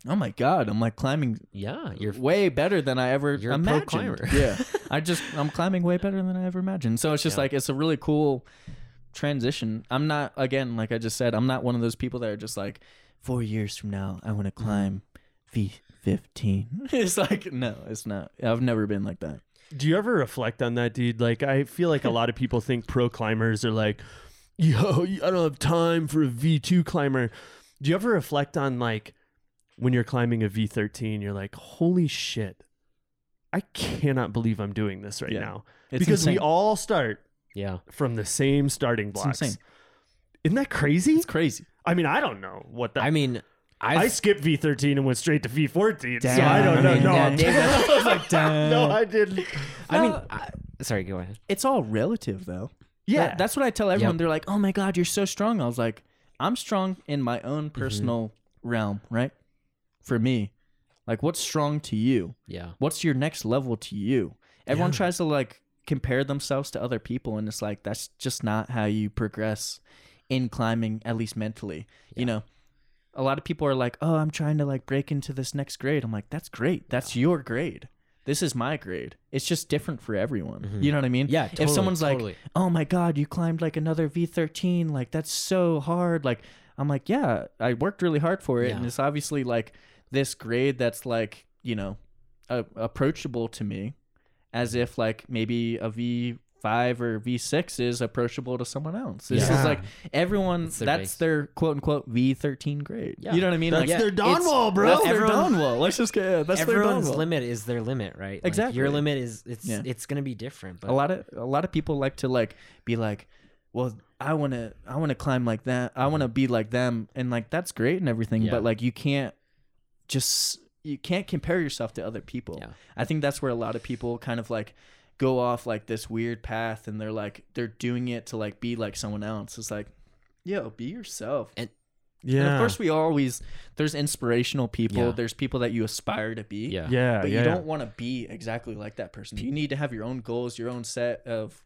oh my god, I'm like climbing yeah. You're way better than I ever You're a pro imagined. climber. yeah, I just I'm climbing way better than I ever imagined. So it's just Yeah. like it's a really cool transition. I'm not again, like I just said, I'm not one of those people that are just like four years from now I want to mm-hmm. climb V15. it's like no, it's not. I've never been like that. Do you ever reflect on that, dude? Like, I feel like a lot of people think pro climbers are like, yo, I don't have time for a V2 climber. Do you ever reflect on, like, when you're climbing a V13, you're like, holy shit, I cannot believe I'm doing this right Yeah. now. It's because we all start yeah. from the same starting blocks. insane. Isn't that crazy? It's crazy. I mean, I don't know what that. I mean, I I've, skipped V13 and went straight to V14. so Damn. I don't know. I mean, no, yeah, I'm- Dave, that's- I was like, damn. no, I didn't. I mean, I, sorry. Go ahead. It's all relative though. Yeah. That- that's what I tell everyone. Yep. They're like, "Oh my god, you're so strong." I was like, "I'm strong in my Mm-hmm. own personal realm, right? For me, like, what's strong to you? Yeah. What's your next level to you? Everyone Yeah. tries to like compare themselves to other people, and it's like that's just not how you progress in climbing, at least mentally. You know, a lot of people are like, "Oh, I'm trying to like break into this next grade." I'm like, "That's great. That's your grade." This is my grade. It's just different for everyone. Mhm. You know what I mean? Yeah. if someone's totally. like, "Oh my god, you climbed like another V13, like that's so hard." Like I'm like, "Yeah, I worked really hard for it and it's obviously like this grade that's like, you know, a- approachable to me as if like maybe a V5 or V6 is approachable to someone else. This Yeah. is like everyone. It's their that's base. their quote unquote V13 grade. Yeah. You know what I mean? That's like, their dawn it's- wall, bro. That's their Everyone- dawn wall. Let's just get that's their dawn Everyone's wall. limit is their limit, right? Like, Exactly. Your limit is it's Yeah. it's gonna be different. But a lot of a lot of people like to like be like well i want to i want to climb like that i want to be like them and like that's great and everything Yeah. but like you can't just you can't compare yourself to other people Yeah. i think that's where a lot of people kind of like go off like this weird path and they're like they're doing it to like be like someone else it's like yo be yourself And- Yeah. and of course we always there's inspirational people Yeah. there's people that you aspire to be yeah, yeah. but yeah. you don't want to be exactly like that person. You need to have your own goals, your own set of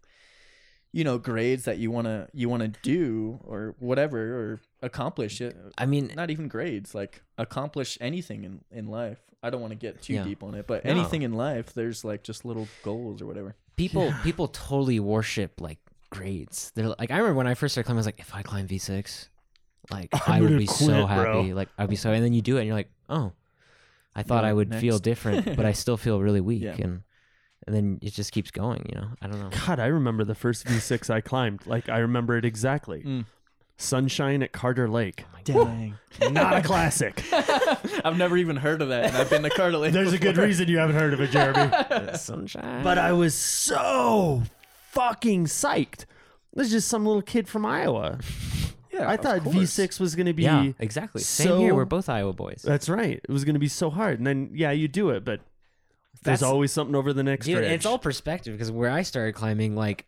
you know grades that you want to you want to do or whatever or accomplish it. I mean, Not even grades, like accomplish anything in in life. I don't want to get too Yeah. deep on it, but No. anything in life there's like just little goals or whatever. people people totally worship like grades. They're like, I remember when I first started climbing, I was like, if I climb V six, like I'm I would gonna be so quit, bro. happy. Like I'd be so, and then you do it, and you're like, oh, I thought Yeah, I would feel different, but I still feel really weak, Yeah. and and then it just keeps going. You know, I don't know. God, I remember the first V6 I climbed. Like I remember it exactly. Mm. Sunshine at Carter Lake. Dang. Not a classic. I've never even heard of that. And I've been to Carter Lake. There's a good reason you haven't heard of it, Jeremy. Sunshine. but I was so fucking psyched. This is just some little kid from Iowa. Yeah, I thought course. V6 was going to be. yeah, exactly. Same here. We're both Iowa boys. That's right. It was going to be so hard. And then, yeah, you do it, but there's That's- always something over the next Dude, ridge. it's all perspective because where I started climbing, like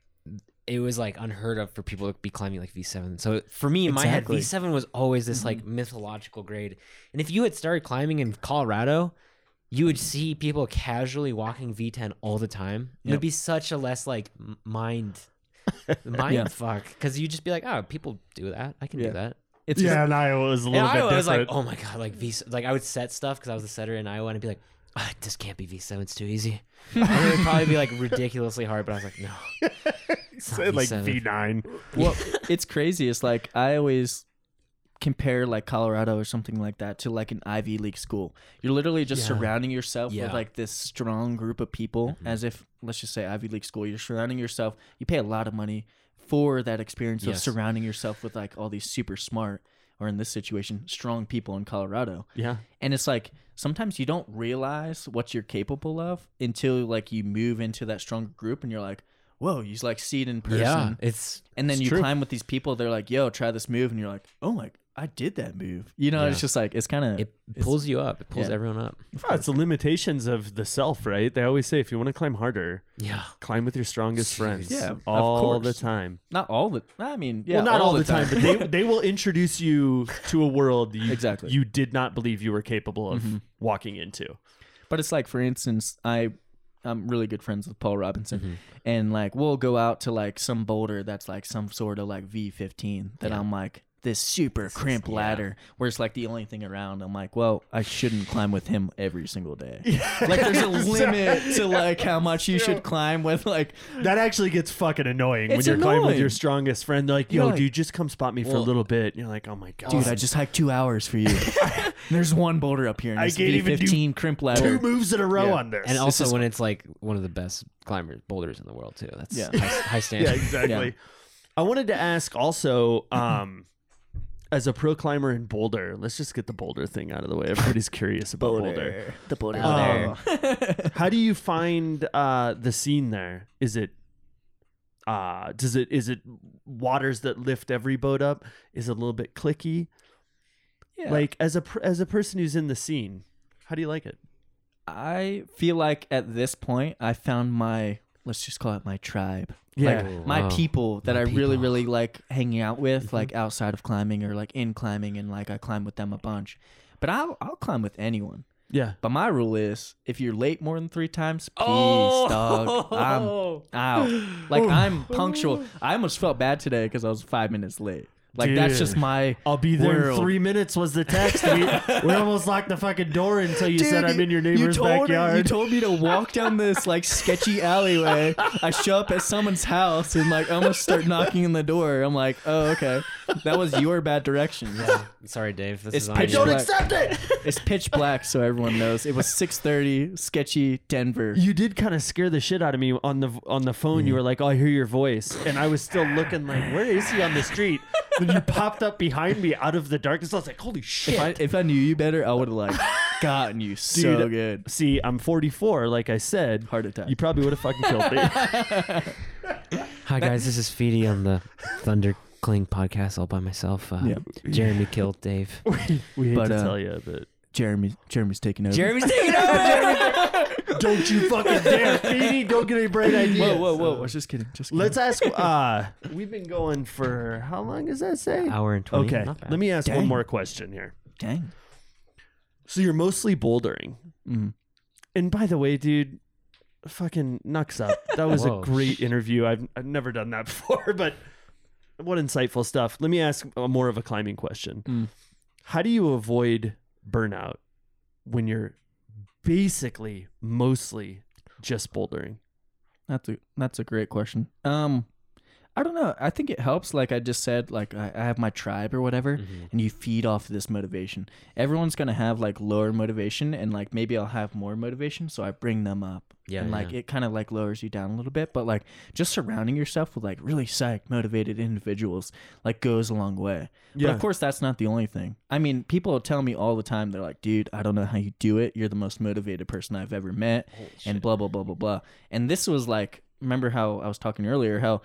it was like unheard of for people to be climbing like V7. So for me, in Exactly. my head, V7 was always this like mm-hmm. mythological grade. And if you had started climbing in Colorado, you would see people casually walking V10 all the time. It Yep. would be such a less like m- mind mind Yeah. fuck because you'd just be like, oh, people do that. I can Yeah. do that. It's yeah, in Iowa was a In little bit Iowa, I was like, different. oh my god, like V. Like I would set stuff because I was a setter in Iowa, and I'd be like, ah, this can't be V7. It's too easy. and it would probably be like ridiculously hard, but I was like, no. It's not Said like V7. V9. well, it's crazy. It's like I always compare like Colorado or something like that to like an Ivy League school. You're literally just Yeah. surrounding yourself Yeah. with like this strong group of people, Mhm. as if let's just say Ivy League school. You're surrounding yourself. You pay a lot of money for that experience of Yes. surrounding yourself with like all these super smart, or in this situation, strong people in Colorado. Yeah. And it's like sometimes you don't realize what you're capable of until like you move into that stronger group, and you're like. Whoa, you like see it in person. Yeah, it's And then It's you true. climb with these people. They're like, "Yo, try this move," and you're like, "Oh my, I did that move." You know, Yeah. it's just like it's kind of it pulls you up. It pulls yeah. everyone up. Oh, it's the limitations of the self, right? They always say if you want to climb harder, Yeah, climb with your strongest friends. Yeah, of all the time. not all the. I mean, yeah, well, not all, the time, but they they will introduce you to a world you, Exactly. you did not believe you were capable of Mhm. walking into. But it's like, for instance, I I'm really good friends with Paul Robinson, Mhm. and like we'll go out to like some boulder that's like some sort of like V15 that Yeah. I'm like this super crimp yeah. ladder where it's like the only thing around. I'm like, well, I shouldn't climb with him every single day. Like, there's a limit to like how much you should climb with like That actually gets fucking annoying when you're climbing with your strongest friend. They're like, "Yo, like- dude, just come spot me for a little bit." And you're like, "Oh my god, Dude, I just hiked two hours for you. There's one boulder up here. And I it's can't even do V15 crimp ladder. two ladder. moves in a row Yeah. on this." and also is- when it's like one of the best climbers boulders in the world too. That's Yeah. high, high standard. yeah, exactly. I wanted to ask also, um, as a pro climber in Boulder, let's just get the Boulder thing out of the way. Everybody's curious about Boulder. The boulder. Um, How do you find uh, the scene there? Is it uh does it is it waters that lift every boat up? Is it a little bit cliquey? yeah. Like as a as a person who's in the scene, how do you like it? I feel like at this point I found my let's just call it my tribe. Yeah. Like oh. my Wow. people that My I really, people. really like hanging out with, mm-hmm. like outside of climbing or like in climbing and like I climb with them a bunch. But I'll I'll climb with anyone. Yeah. But my rule is if you're late more than three times, peace, Oh! dog. I'm out. Like I'm punctual. I almost felt bad today because I was five minutes late. Like that's just my. I'll be there in three minutes was the text. We, we almost locked the fucking door until you said I'm in your you neighbor's told, You told me to walk down this like sketchy alleyway. I show up at someone's house and like almost start knocking on the door. I'm like, oh okay, that was your bad direction. Yeah. Sorry, Dave. This It's is on pitch you. black. Accept it. It's pitch black, so everyone knows. It was 6:30, sketchy Denver. you did kind of scare the shit out of me on the on the phone. You were like, "Oh, I hear your voice," and I was still looking like, "Where is he on the street?" Then you popped up behind me out of the darkness. I was like, "Holy shit!" If I if I knew you better, I would have like gotten you so Dude, good. See, I'm 44. Like I said, Heart attack. you probably would have fucking killed me. Hi guys, this is Feedy on the Thunder Cling podcast all by myself. Uh, Yeah. Jeremy killed Dave. we hate But, to uh, tell you, but Jeremy Jeremy's taking over. Jeremy's taking over. Don't you fucking dare, Feedy. Don't get any bright ideas. Whoa, whoa, whoa! I was just kidding. Just kidding. Let's ask. Uh, we've been going for how long does that say? Hour and twenty. Okay, Not bad. let me ask one Dang. more question here. Dang. So you're mostly bouldering, Mhm. and by the way, dude, fucking knucks up. That was Whoa. a great interview. I've I've never done that before, but what insightful stuff. Let me ask a more of a climbing question. Mm. How do you avoid burnout when you're basically mostly just bouldering? That's a that's a great question. Um, I don't know. I think it helps. Like I just said, like I, I have my tribe or whatever, Mhm. and you feed off this motivation. Everyone's gonna have like lower motivation, and like maybe I'll have more motivation, so I bring them up. Yeah, and like yeah. it kind of like lowers you down a little bit, but like just surrounding yourself with like really psyched, motivated individuals like goes a long way. But of course, that's not the only thing. I mean, people tell me all the time, they're like, dude, I don't know how you do it. You're the most motivated person I've ever met. and blah, blah, blah, blah, blah. And this was like, remember how I was talking earlier, how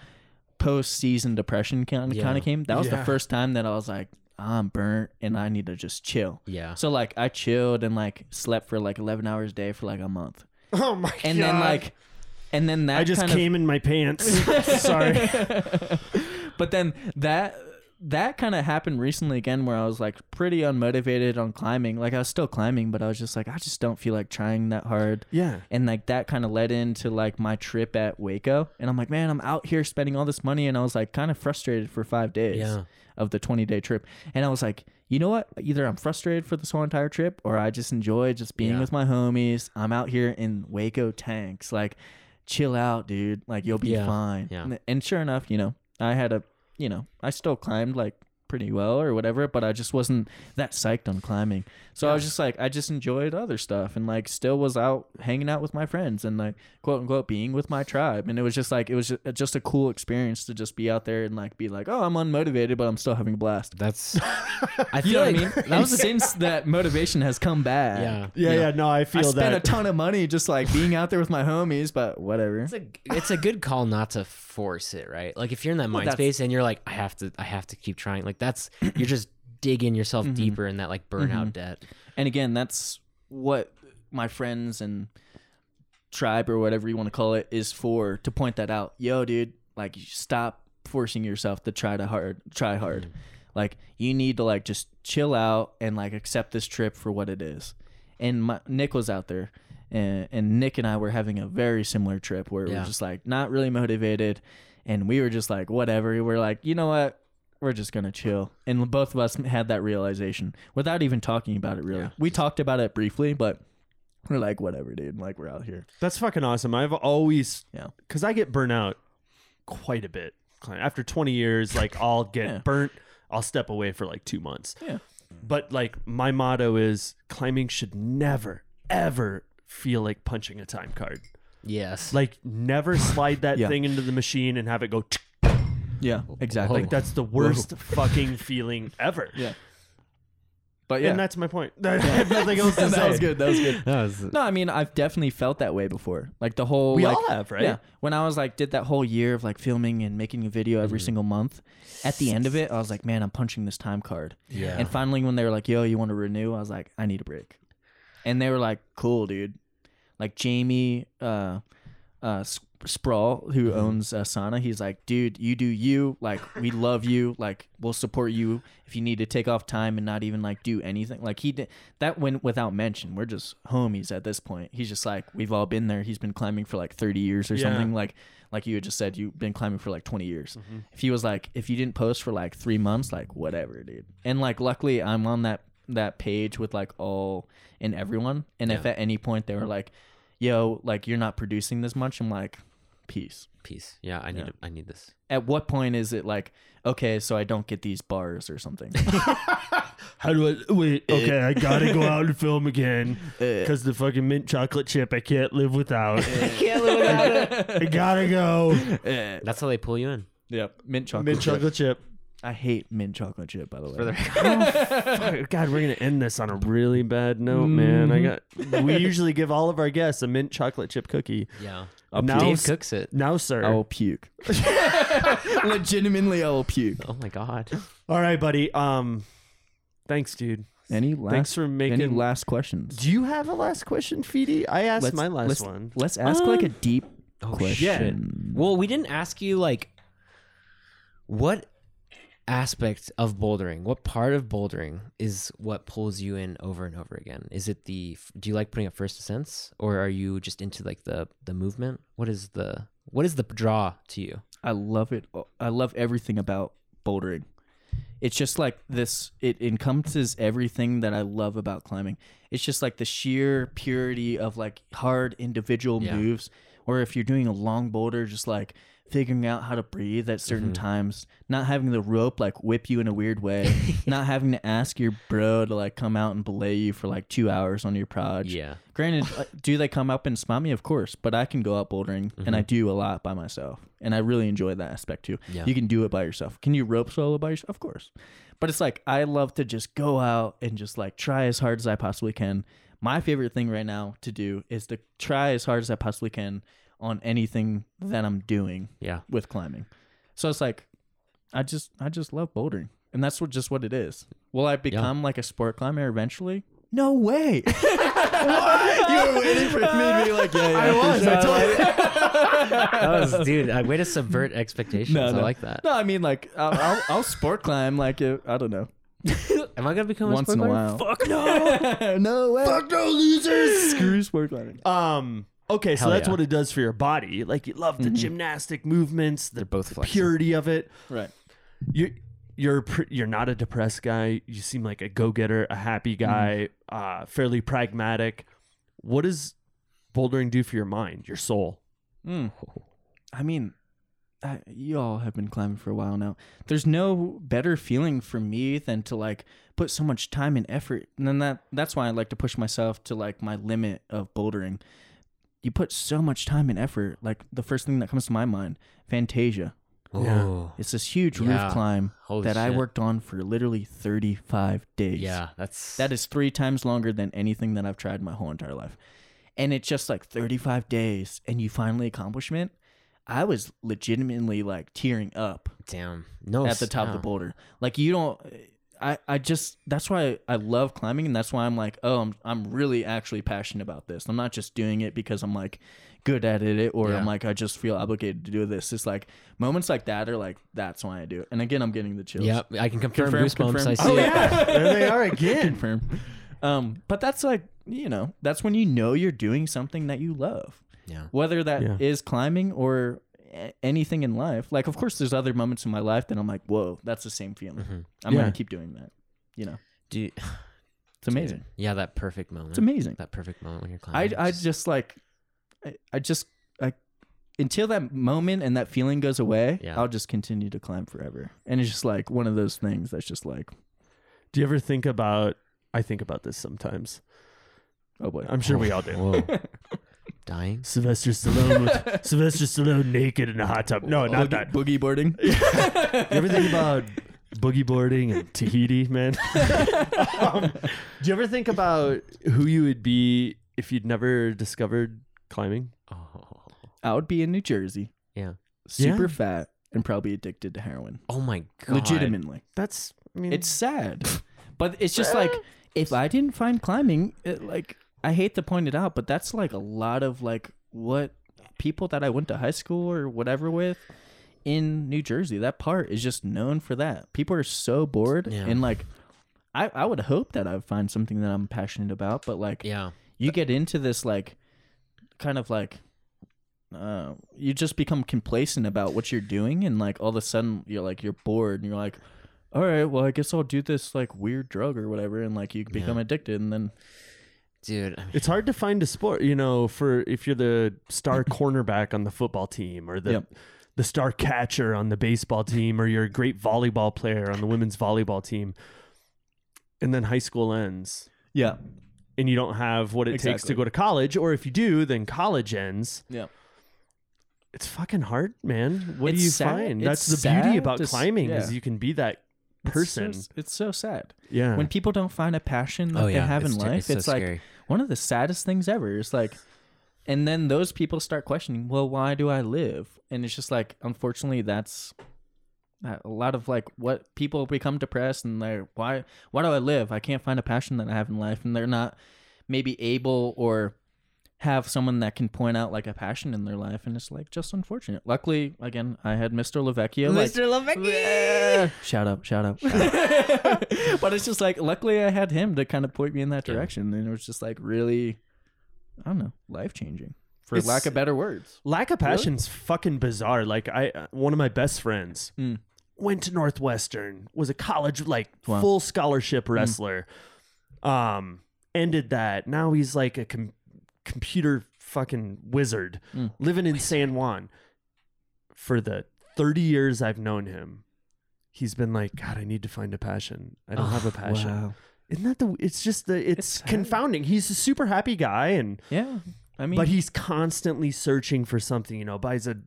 post season depression kind of Yeah. kind of came? That was the Yeah. first time that I was like, I'm burnt and I need to just chill. Yeah. So like I chilled and like slept for like 11 hours a day for like a month. oh my god. And then like, and then that I just kind came in my pants. Sorry. but then that that kind of happened recently again where I was like pretty unmotivated on climbing. Like I was still climbing, but I was just like, I just don't feel like trying that hard. Yeah. and like that kind of led into like my trip at Hueco and I'm like man I'm out here spending all this money and I was like kind of frustrated for 5 days Yeah. of the 20 day trip and I was like you know what either I'm frustrated for this whole entire trip or I just enjoy just being Yeah. with my homies I'm out here in Hueco Tanks like chill out dude like you'll be Yeah. fine Yeah. and, and sure enough you know I had a you know I still climbed like pretty well or whatever but I just wasn't that psyched on climbing so I was just like, I just enjoyed other stuff and like still was out hanging out with my friends and like quote unquote being with my tribe. And it was just like, it was ju- uh, just a cool experience to just be out there and like be like, oh, I'm unmotivated, but I'm still having a blast. That's. I You feel know what I mean? That was since that motivation has come back. Yeah. Yeah, You know, yeah, no, I feel that I spent that. a ton of money just like being out there with my homies, but whatever. It's a it's a good call not to force it, right? Like if you're in that Well, mind that's- space and you're like, I have to, I have to keep trying. Like that's you're just digging yourself Mhm. deeper in that like burnout Mhm. debt. And again, that's what my friends and tribe or whatever you want to call it is for to point that out. Yo, dude, like stop forcing yourself to try to hard try hard. Like you need to like just chill out and like accept this trip for what it is. And my, Nick was out there and, and Nick and I were having a very similar trip where we Yeah. were just like not really motivated and we were just like whatever. We were like, you know what? We're just gonna chill, and both of us had that realization without even talking about it. Really, Yeah. we talked about it briefly, but we're like, whatever, dude. Like we're out here. That's fucking awesome. I've always, Yeah. because I get burnt out quite a bit. After 20 years, like I'll get Yeah. burnt. I'll step away for like two months. Yeah. But like my motto is climbing should never, ever feel like punching a time card. Yes. Like never slide that Yeah. thing into the machine and have it go. tsk. Yeah, exactly. Like that's the worst fucking feeling ever. yeah. But yeah, And that's my point. I have nothing else to that was good. That was good. that was No, I mean I've definitely felt that way before. Like the whole We like, all have, right? Yeah. When I was like did that whole year of like filming and making a video every Mhm. single month, at the end of it, I was like, man, I'm punching this time card. yeah. And finally, when they were like, yo, you want to renew? I was like, I need a break. And they were like, cool, dude. Like Jamie, uh, uh, S- Sprawl, who mm-hmm. owns uh, Sana, he's like, dude, you do you. Like, we love you. Like, we'll support you if you need to take off time and not even like do anything. Like, he did that went without mention. We're just homies at this point. He's just like, we've all been there. He's been climbing for like 30 years or Yeah. something. Like, like you had just said, you've been climbing for like 20 years. Mm-hmm. If he was like, if you didn't post for like three months, like, whatever, dude. And like, luckily, I'm on that that page with like all and everyone. And if at any point they were mm-hmm. like, yo, like you're not producing this much, I'm like, peace. Peace. Yeah, I need Yeah. it. I need this. At what point is it like, okay, so I don't get these bars or something? How do I wait? Okay, I gotta go out and film again uh, because the fucking mint chocolate chip I can't live without. I Can't live without it. I gotta go. That's how they pull you in. Yep, mint chocolate. mint chip. chocolate chip. I hate mint chocolate chip, by the way. For the God, we're gonna end this on a really bad note, man. I got. We usually give all of our guests a mint chocolate chip cookie. yeah. Now, Dave cooks it. now, sir. I will puke. Legitimately, I will puke. Oh my god. All right, buddy. Um, thanks, dude. Any last? Thanks for making. any last questions? Do you have a last question, Feedy? I asked Let's- my last let's- one. Let's ask like a Uh, deep Oh question. Well, we didn't ask you like what aspect of bouldering, what part of bouldering is what pulls you in over and over again? Is it the do you like putting up first ascents or are you just into like the the movement? What is the what is the draw to you? I love it. Uh, I love everything about bouldering. It's just like this, it encompasses everything that I love about climbing. It's just like the sheer purity of like hard individual Yeah. moves. Or if you're doing a long boulder, just like figuring out how to breathe at certain Mhm. times, not having the rope like whip you in a weird way, not having to ask your bro to like come out and belay you for like two hours on your proj. Yeah. Granted, uh, do they come up and spot me? Of course, but I can go out bouldering, and I do a lot by myself, and I really enjoy that aspect too. Yeah. You can do it by yourself. Can you rope solo by yourself? Of course, but it's like I love to just go out and just like try as hard as I possibly can. My favorite thing right now to do is to try as hard as I possibly can on anything that I'm doing Yeah. with climbing. So it's like I just I just love bouldering, and that's what just what it is. Will I become like a sport climber eventually? No way. what? You were waiting for me to be like, yeah, yeah. I was. I told That was dude, a way to subvert expectations. No, I like that. No, I mean like I'll, I'll, I'll sport climb like uh, I don't know Am I gonna become once a in a while. Fuck no. no way. Fuck no, losers. Screw sport climbing. Um. Okay, so Hell that's yeah. what it does for your body. Like you love the gymnastic movements, the They're both flexible. purity of it. Right. You you're pr- you're not a depressed guy. You seem like a go getter, a happy guy, uh, fairly pragmatic. What does bouldering do for your mind, your soul? Mm. I mean, I, you all have been climbing for a while now. There's no better feeling for me than to like put so much time and effort, and then that that's why I like to push myself to like my limit of bouldering. You put so much time and effort. Like the first thing that comes to my mind, Fantasia. Yeah. Oh, It's this huge Yeah. roof climb Holy that I shit. worked on for literally 35 days. Yeah, that's That is three times longer than anything that I've tried my whole entire life. And it's just like 35 days and you finally accomplishment. I was legitimately like tearing up damn. No at the top of the boulder. Like you don't I, I just that's why I love climbing and that's why I'm like, oh, I'm I'm really actually passionate about this. I'm not just doing it because I'm like good at it or Yeah. I'm like I just feel obligated to do this. It's like moments like that are like that's why I do it. And again, I'm getting the chills. Yep, I can confirm, Confirm, goosebumps. confirm. I see Oh, it. yeah, there they are again. confirm. Um, but that's like you know that's when you know you're doing something that you love, Yeah. whether that is Yeah. climbing or anything in life. Like, of course, there's other moments in my life that I'm like, whoa, that's the same feeling. Mhm. I'm Yeah. gonna keep doing that. You know, Do you, it's amazing. yeah, that perfect moment. It's amazing. That perfect moment when you're climbing. I Just- just like, I, I just I until that moment and that feeling goes away, Yeah. I'll just continue to climb forever. And it's just like one of those things that's just like, Do you ever think about? I think about this sometimes. oh boy, I'm sure we all do. Whoa. Dying. Sylvester Stallone with Sylvester Stallone naked in a hot tub. No, not boogie, that. boogie boarding. You ever think about boogie boarding and Tahiti, man? um, do you ever think about who you would be if you'd never discovered climbing? Oh. I would be in New Jersey. Yeah. Super Yeah. fat and probably addicted to heroin. Oh my god. Legitimately. That's, I mean, It's sad. but it's just like if I didn't find climbing, it, like I hate to point it out, but that's like a lot of like what people that I went to high school or whatever with in New Jersey. That part is just known for that. People are so bored Yeah. and like I I would hope that I would find something that I'm passionate about, but like Yeah. you get into this like kind of like uh you just become complacent about what you're doing and like all of a sudden you're like you're bored and you're like all right well i guess i'll do this like weird drug or whatever and like you become Yeah. addicted and then Dude, I mean, It's hard to find a sport, you know, for if you're the star cornerback on the football team or the Yep. the star catcher on the baseball team or you're a great volleyball player on the women's volleyball team. And then high school ends yeah and you don't have what it takes to go to college or if you do, then college ends. yeah It's fucking hard, man. What do you sad- find? it's That's the beauty about to climbing is you can be that person. it's so, it's so sad yeah. when people don't find a passion that oh they yeah, have in it's ter- life so it's, like scary. One of the saddest things ever. It's like and then those people start questioning well why do i live? And it's just like unfortunately that's uh, a lot of like what people become depressed and they're why why do i live? I can't find a passion that i have in life. And they're not maybe able or have someone that can point out like a passion in their life and it's like just unfortunate luckily again i had mr lavecchio like, Lavecchia. shout out shout out but it's just like luckily i had him to kind of point me in that Yeah. direction and it was just like really i don't know life changing for It's- lack of better words Lack of passion's fucking bizarre. Like I, uh, one of my best friends Mm. went to Northwestern, was a college like Wow. full scholarship wrestler. Um, ended that. Now he's like a com- computer fucking wizard, Mm. living in San Juan. For the thirty years I've known him, he's been like, God, I need to find a passion. I don't have a passion. wow Isn't that the? It's just the. It's, It's confounding. He's a super happy guy and yeah i mean but he's constantly searching for something. You know, buys a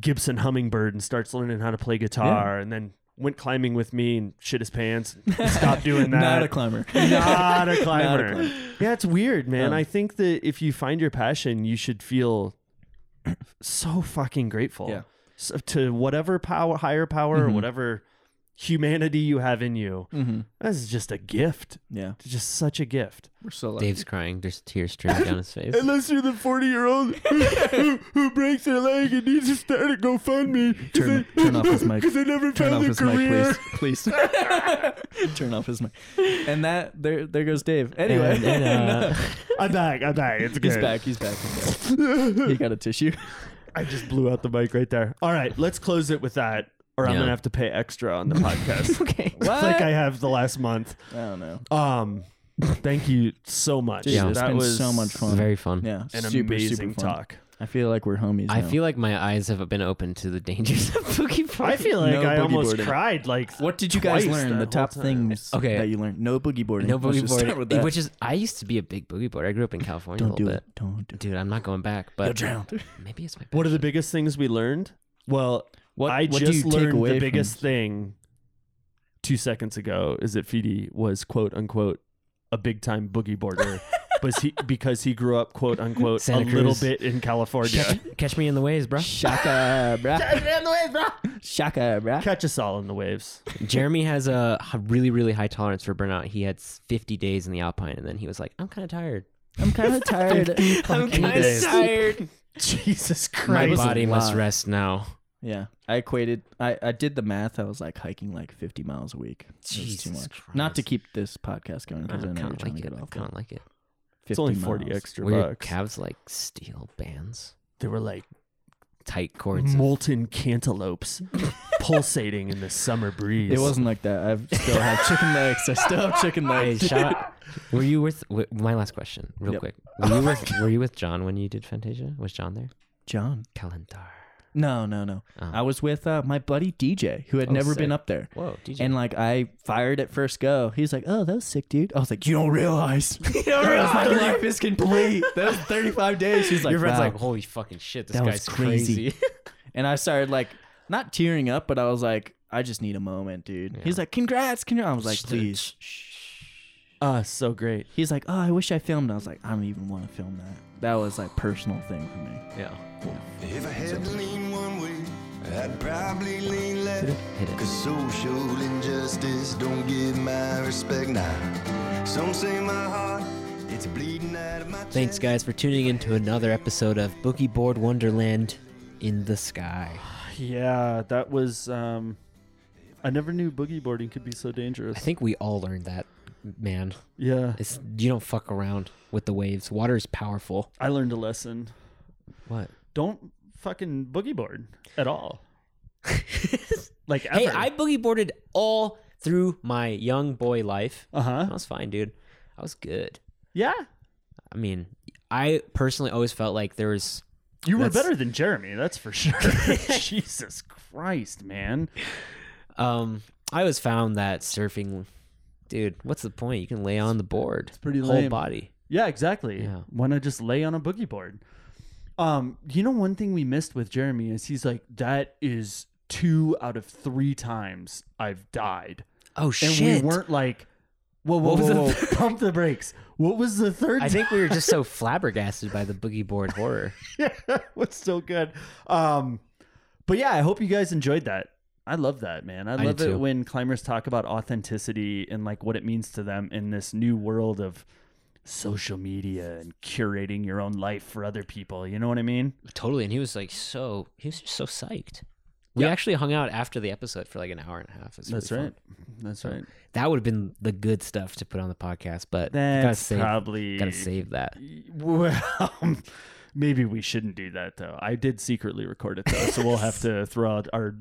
Gibson Hummingbird and starts learning how to play guitar, and then went climbing with me and shit his pants. Stop doing that. not a climber Not a climber. climber. Yeah, it's weird, man. Um, I think that if you find your passion, you should feel so fucking grateful. Yeah. So, to whatever power, higher power, or Mhm. whatever humanity you have in you. mm-hmm. This is just a gift. yeah It's just such a gift. we're so lucky. Dave's crying. There's tears streaming down his face. Unless you're the 40 year old who, who breaks their leg and needs to start a GoFundMe. Turn- turn off his mic. Because they never turn found off his career. mic please please turn off his mic and that there there goes dave anyway And, and, uh, I'm back. I'm back. It's good. he's back he's back he's back. he got a tissue I just blew out the mic right there. All right, let's close it with that, or I'm Yeah. gonna have to pay extra on the podcast. okay. what like I have the last month. I don't know Um, thank you so much. Dude, Yeah. it's that been was so much fun. Very fun. yeah an super, amazing super fun. talk. I feel like we're homies. I now. feel like my eyes have been open to the dangers of boogie boarding. I feel like No I boogie almost boarding. cried. Like, What did you guys twice learn? that The whole top time. things Okay. that you learned. No boogie boarding. no Let's boogie just start boarding, with that. which is I used to be a big boogie boarder. I grew up in California don't a little do bit. it. Don't do it. Dude, I'm not going back. You'll But drown. maybe it's my. What are the passion. biggest things we learned? Well, What, I what just do you take learned away the from- biggest thing two seconds ago is that Fidi was quote unquote a big time boogie boarder. But he because he grew up quote unquote Santa a little bit in California. Catch, catch me in the waves, bro. Shaka, bruh. Shaka, bruh. Catch us all in the waves. Jeremy has a really, really high tolerance for burnout. He had 50 days in the Alpine, and then he was like, "I'm kind of tired. I'm kind of tired. I'm kinda kinda tired. Jesus Christ. was a body must rest now." Yeah, I equated. I, I did the math. I was like hiking like 50 miles a week. It was too Jesus much. Christ. Not to keep this podcast going I because I, know kind you're of trying like to it. get I off. kind of like it. 50 It's only miles. 40 extra Were your bucks. calves like steel bands, They were like tight cords? of- molten cantaloupes pulsating in the summer breeze. It wasn't like that. I still have chicken legs. I still have chicken Hey, legs. shout out. Were you with, wi- my last question, real Yep. quick? Were you with Were you with John when you did Fantasia? Was John there? John. Kalentar. No, no, no. Oh. I was with uh, my buddy DJ, who had Oh, never been up there. Whoa, DJ. And like I fired at first go. He's like, "Oh, that was sick, dude." I was like, "You don't realize, you don't realize my life is complete." That was 35 days. He's like, your friend's "Wow." like, "Holy fucking shit, this That guy's crazy." crazy." and I started like not tearing up, but I was like, "I just need a moment, dude." Yeah. He's like, "Congrats, congrats." I was like, Shh, "Please." Ah, so great. He's like, "Oh, I wish I filmed." I was like, "I don't even want to film that." That was like personal thing for me. yeah. If I had to lean one way, I'd probably lean left. Hit it. Cause social injustice don't get my respect now. Some say my heart It's bleeding out of my Thanks, guys, for tuning in to another episode of Boogie Board Wonderland in the Sky. Yeah, that was. um I never knew boogie boarding could be so dangerous. I think we all learned that, man. yeah, It's you don't fuck around with the waves. Water is powerful. I learned a lesson. What? Don't fucking boogie board at all. like ever. Hey, I boogie boarded all through my young boy life. uh huh. I was fine, dude. I was good. Yeah, I mean, I personally always felt like there was you were That's- better than Jeremy. That's for sure. Jesus Christ, man. um I always found that surfing dude, what's the point? You can lay on the board. It's pretty lame. whole body. Yeah, exactly. Yeah. Why not just lay on a boogie board? Um, you know, one thing we missed with Jeremy is he's like, that is two out of three times I've died. Oh shit! And we weren't like, whoa, whoa, What was whoa, the whoa, pump the brakes. What was the third I think we were just so flabbergasted by the boogie board horror. yeah, what's so good. Um, but yeah, I hope you guys enjoyed that. I love that, man. I I love it too. when climbers talk about authenticity and like what it means to them in this new world of social media and curating your own life for other people. You know what I mean? Totally. And he was like so he was just so psyched. We Yeah. actually hung out after the episode for like an hour and a half. That's really right. fun. That's So, right. That would have been the good stuff to put on the podcast, but gotta That's save probably gotta save that. Well, maybe we shouldn't do that though. I did secretly record it though, so we'll have to throw out our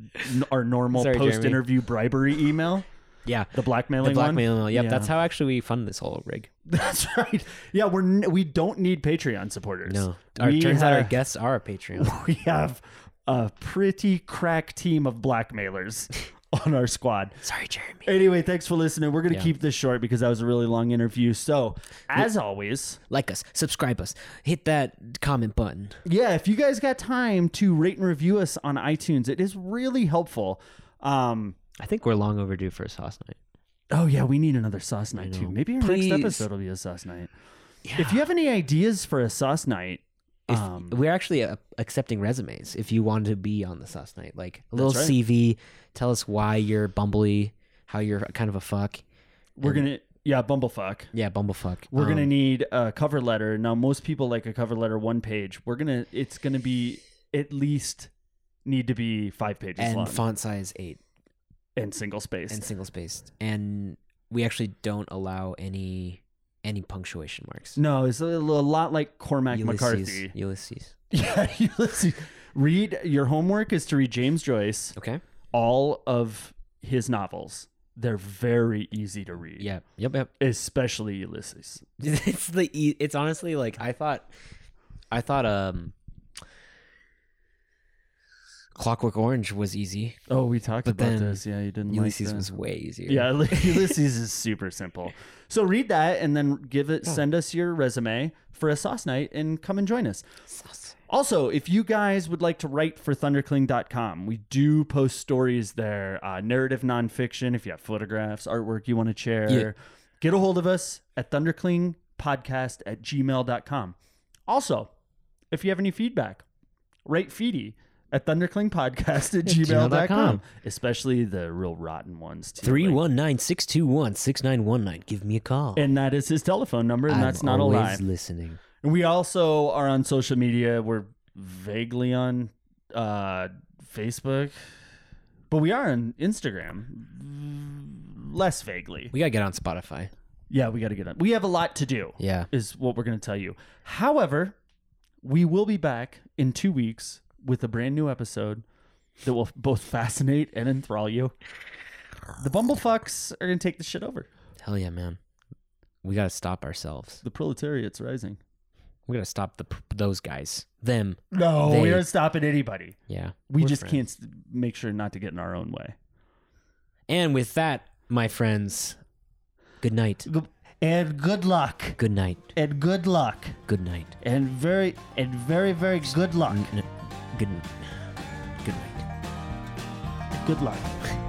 our normal Sorry, post interview bribery email, Yeah. the blackmailing The one. blackmail. Yep, Yeah. that's how actually we fund this whole rig. That's right. Yeah, we're n- we don't need Patreon supporters. No. Our, we turns out our guests are a Patreon. we have a pretty crack team of blackmailers on our squad. Sorry, Jeremy. Anyway, thanks for listening. We're gonna Yeah. keep this short because that was a really long interview. So, as always, Like us, subscribe us, hit that comment button. yeah, if you guys got time to rate and review us on iTunes, it is really helpful. Um, I think we're long overdue for a sauce night. oh yeah, we need another sauce night too. Maybe our Please. next episode will be a sauce night. If you have any ideas for a sauce night, If, um, we're actually uh, accepting resumes if you want to be on the sauce night, like a little right. CV. Tell us why you're bumbly, how you're kind of a fuck. we're and- gonna yeah, bumblefuck. Yeah, bumblefuck. We're gonna Um, need a cover letter. Now, most people like a cover letter one page. We're gonna. It's gonna be at least need to be five pages and long font size eight and single spaced. and single spaced, and we actually don't allow any any punctuation marks. no, it's a, little- a lot like Cormac Ulysses, McCarthy. Ulysses. Yeah, Ulysses. Read your homework is to read James Joyce, Okay. all of his novels. They're very easy to read. Yeah. Yep. Yep. especially Ulysses. it's the e- it's honestly like I thought I thought um Clockwork Orange was easy. Oh, we talked But about this. Yeah, you didn't. Ulysses like that. was way easier. Yeah, Ulysses is super simple. So read that and then give it. Oh. Send us your resume for a sauce night and come and join us. Sauce. Also, if you guys would like to write for thundercling.com, we do post stories there, uh, narrative nonfiction. If you have photographs, artwork you want to share, Yeah. get a hold of us at thunderclingpodcast at gmail.com. Also, if you have any feedback, write feedy at thunderclingpodcast at gmail.com, gmail.com. especially the real rotten ones. Too, Three like- one nine six two one six nine one nine. Give me a call. and that is his telephone number, and I'm that's not a always lie. listening. And we also are on social media. We're vaguely on uh, Facebook, but we are on Instagram. Less vaguely. We gotta get on Spotify. Yeah, we got to get on. We have a lot to do, Yeah. is what we're going to tell you. However, we will be back in two weeks with a brand new episode that will both fascinate and enthrall you. The Bumblefucks are going to take the shit over. Hell yeah, man. We gotta stop ourselves. The proletariat's rising. We gotta stop the those guys. Them. No, They- we aren't stopping anybody. Yeah. We just friends. can't make sure not to get in our own way. And with that, my friends, good night. And good luck. Good night. And good luck. Good night. And very and very very good luck. N- n- good. Night. Good night. Good luck.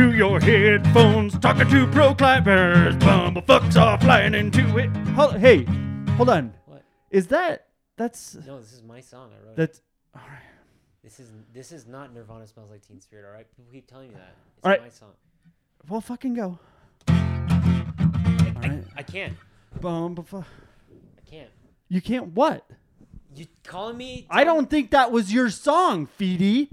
Flying into your headphones. Talking to pro climbers. Bumblefucks are flying into it. Hold, hey, hold on. What? Is that that's No, this is my song. I wrote it. that's all right? This is this is not Nirvana smells like Teen Spirit. All right, people keep telling you that. It's All right. my song. Well, fucking go. I, I. I can't. Bumblefuck. I can't. You can't what? You calling me? I don't think that was your song, Feedy.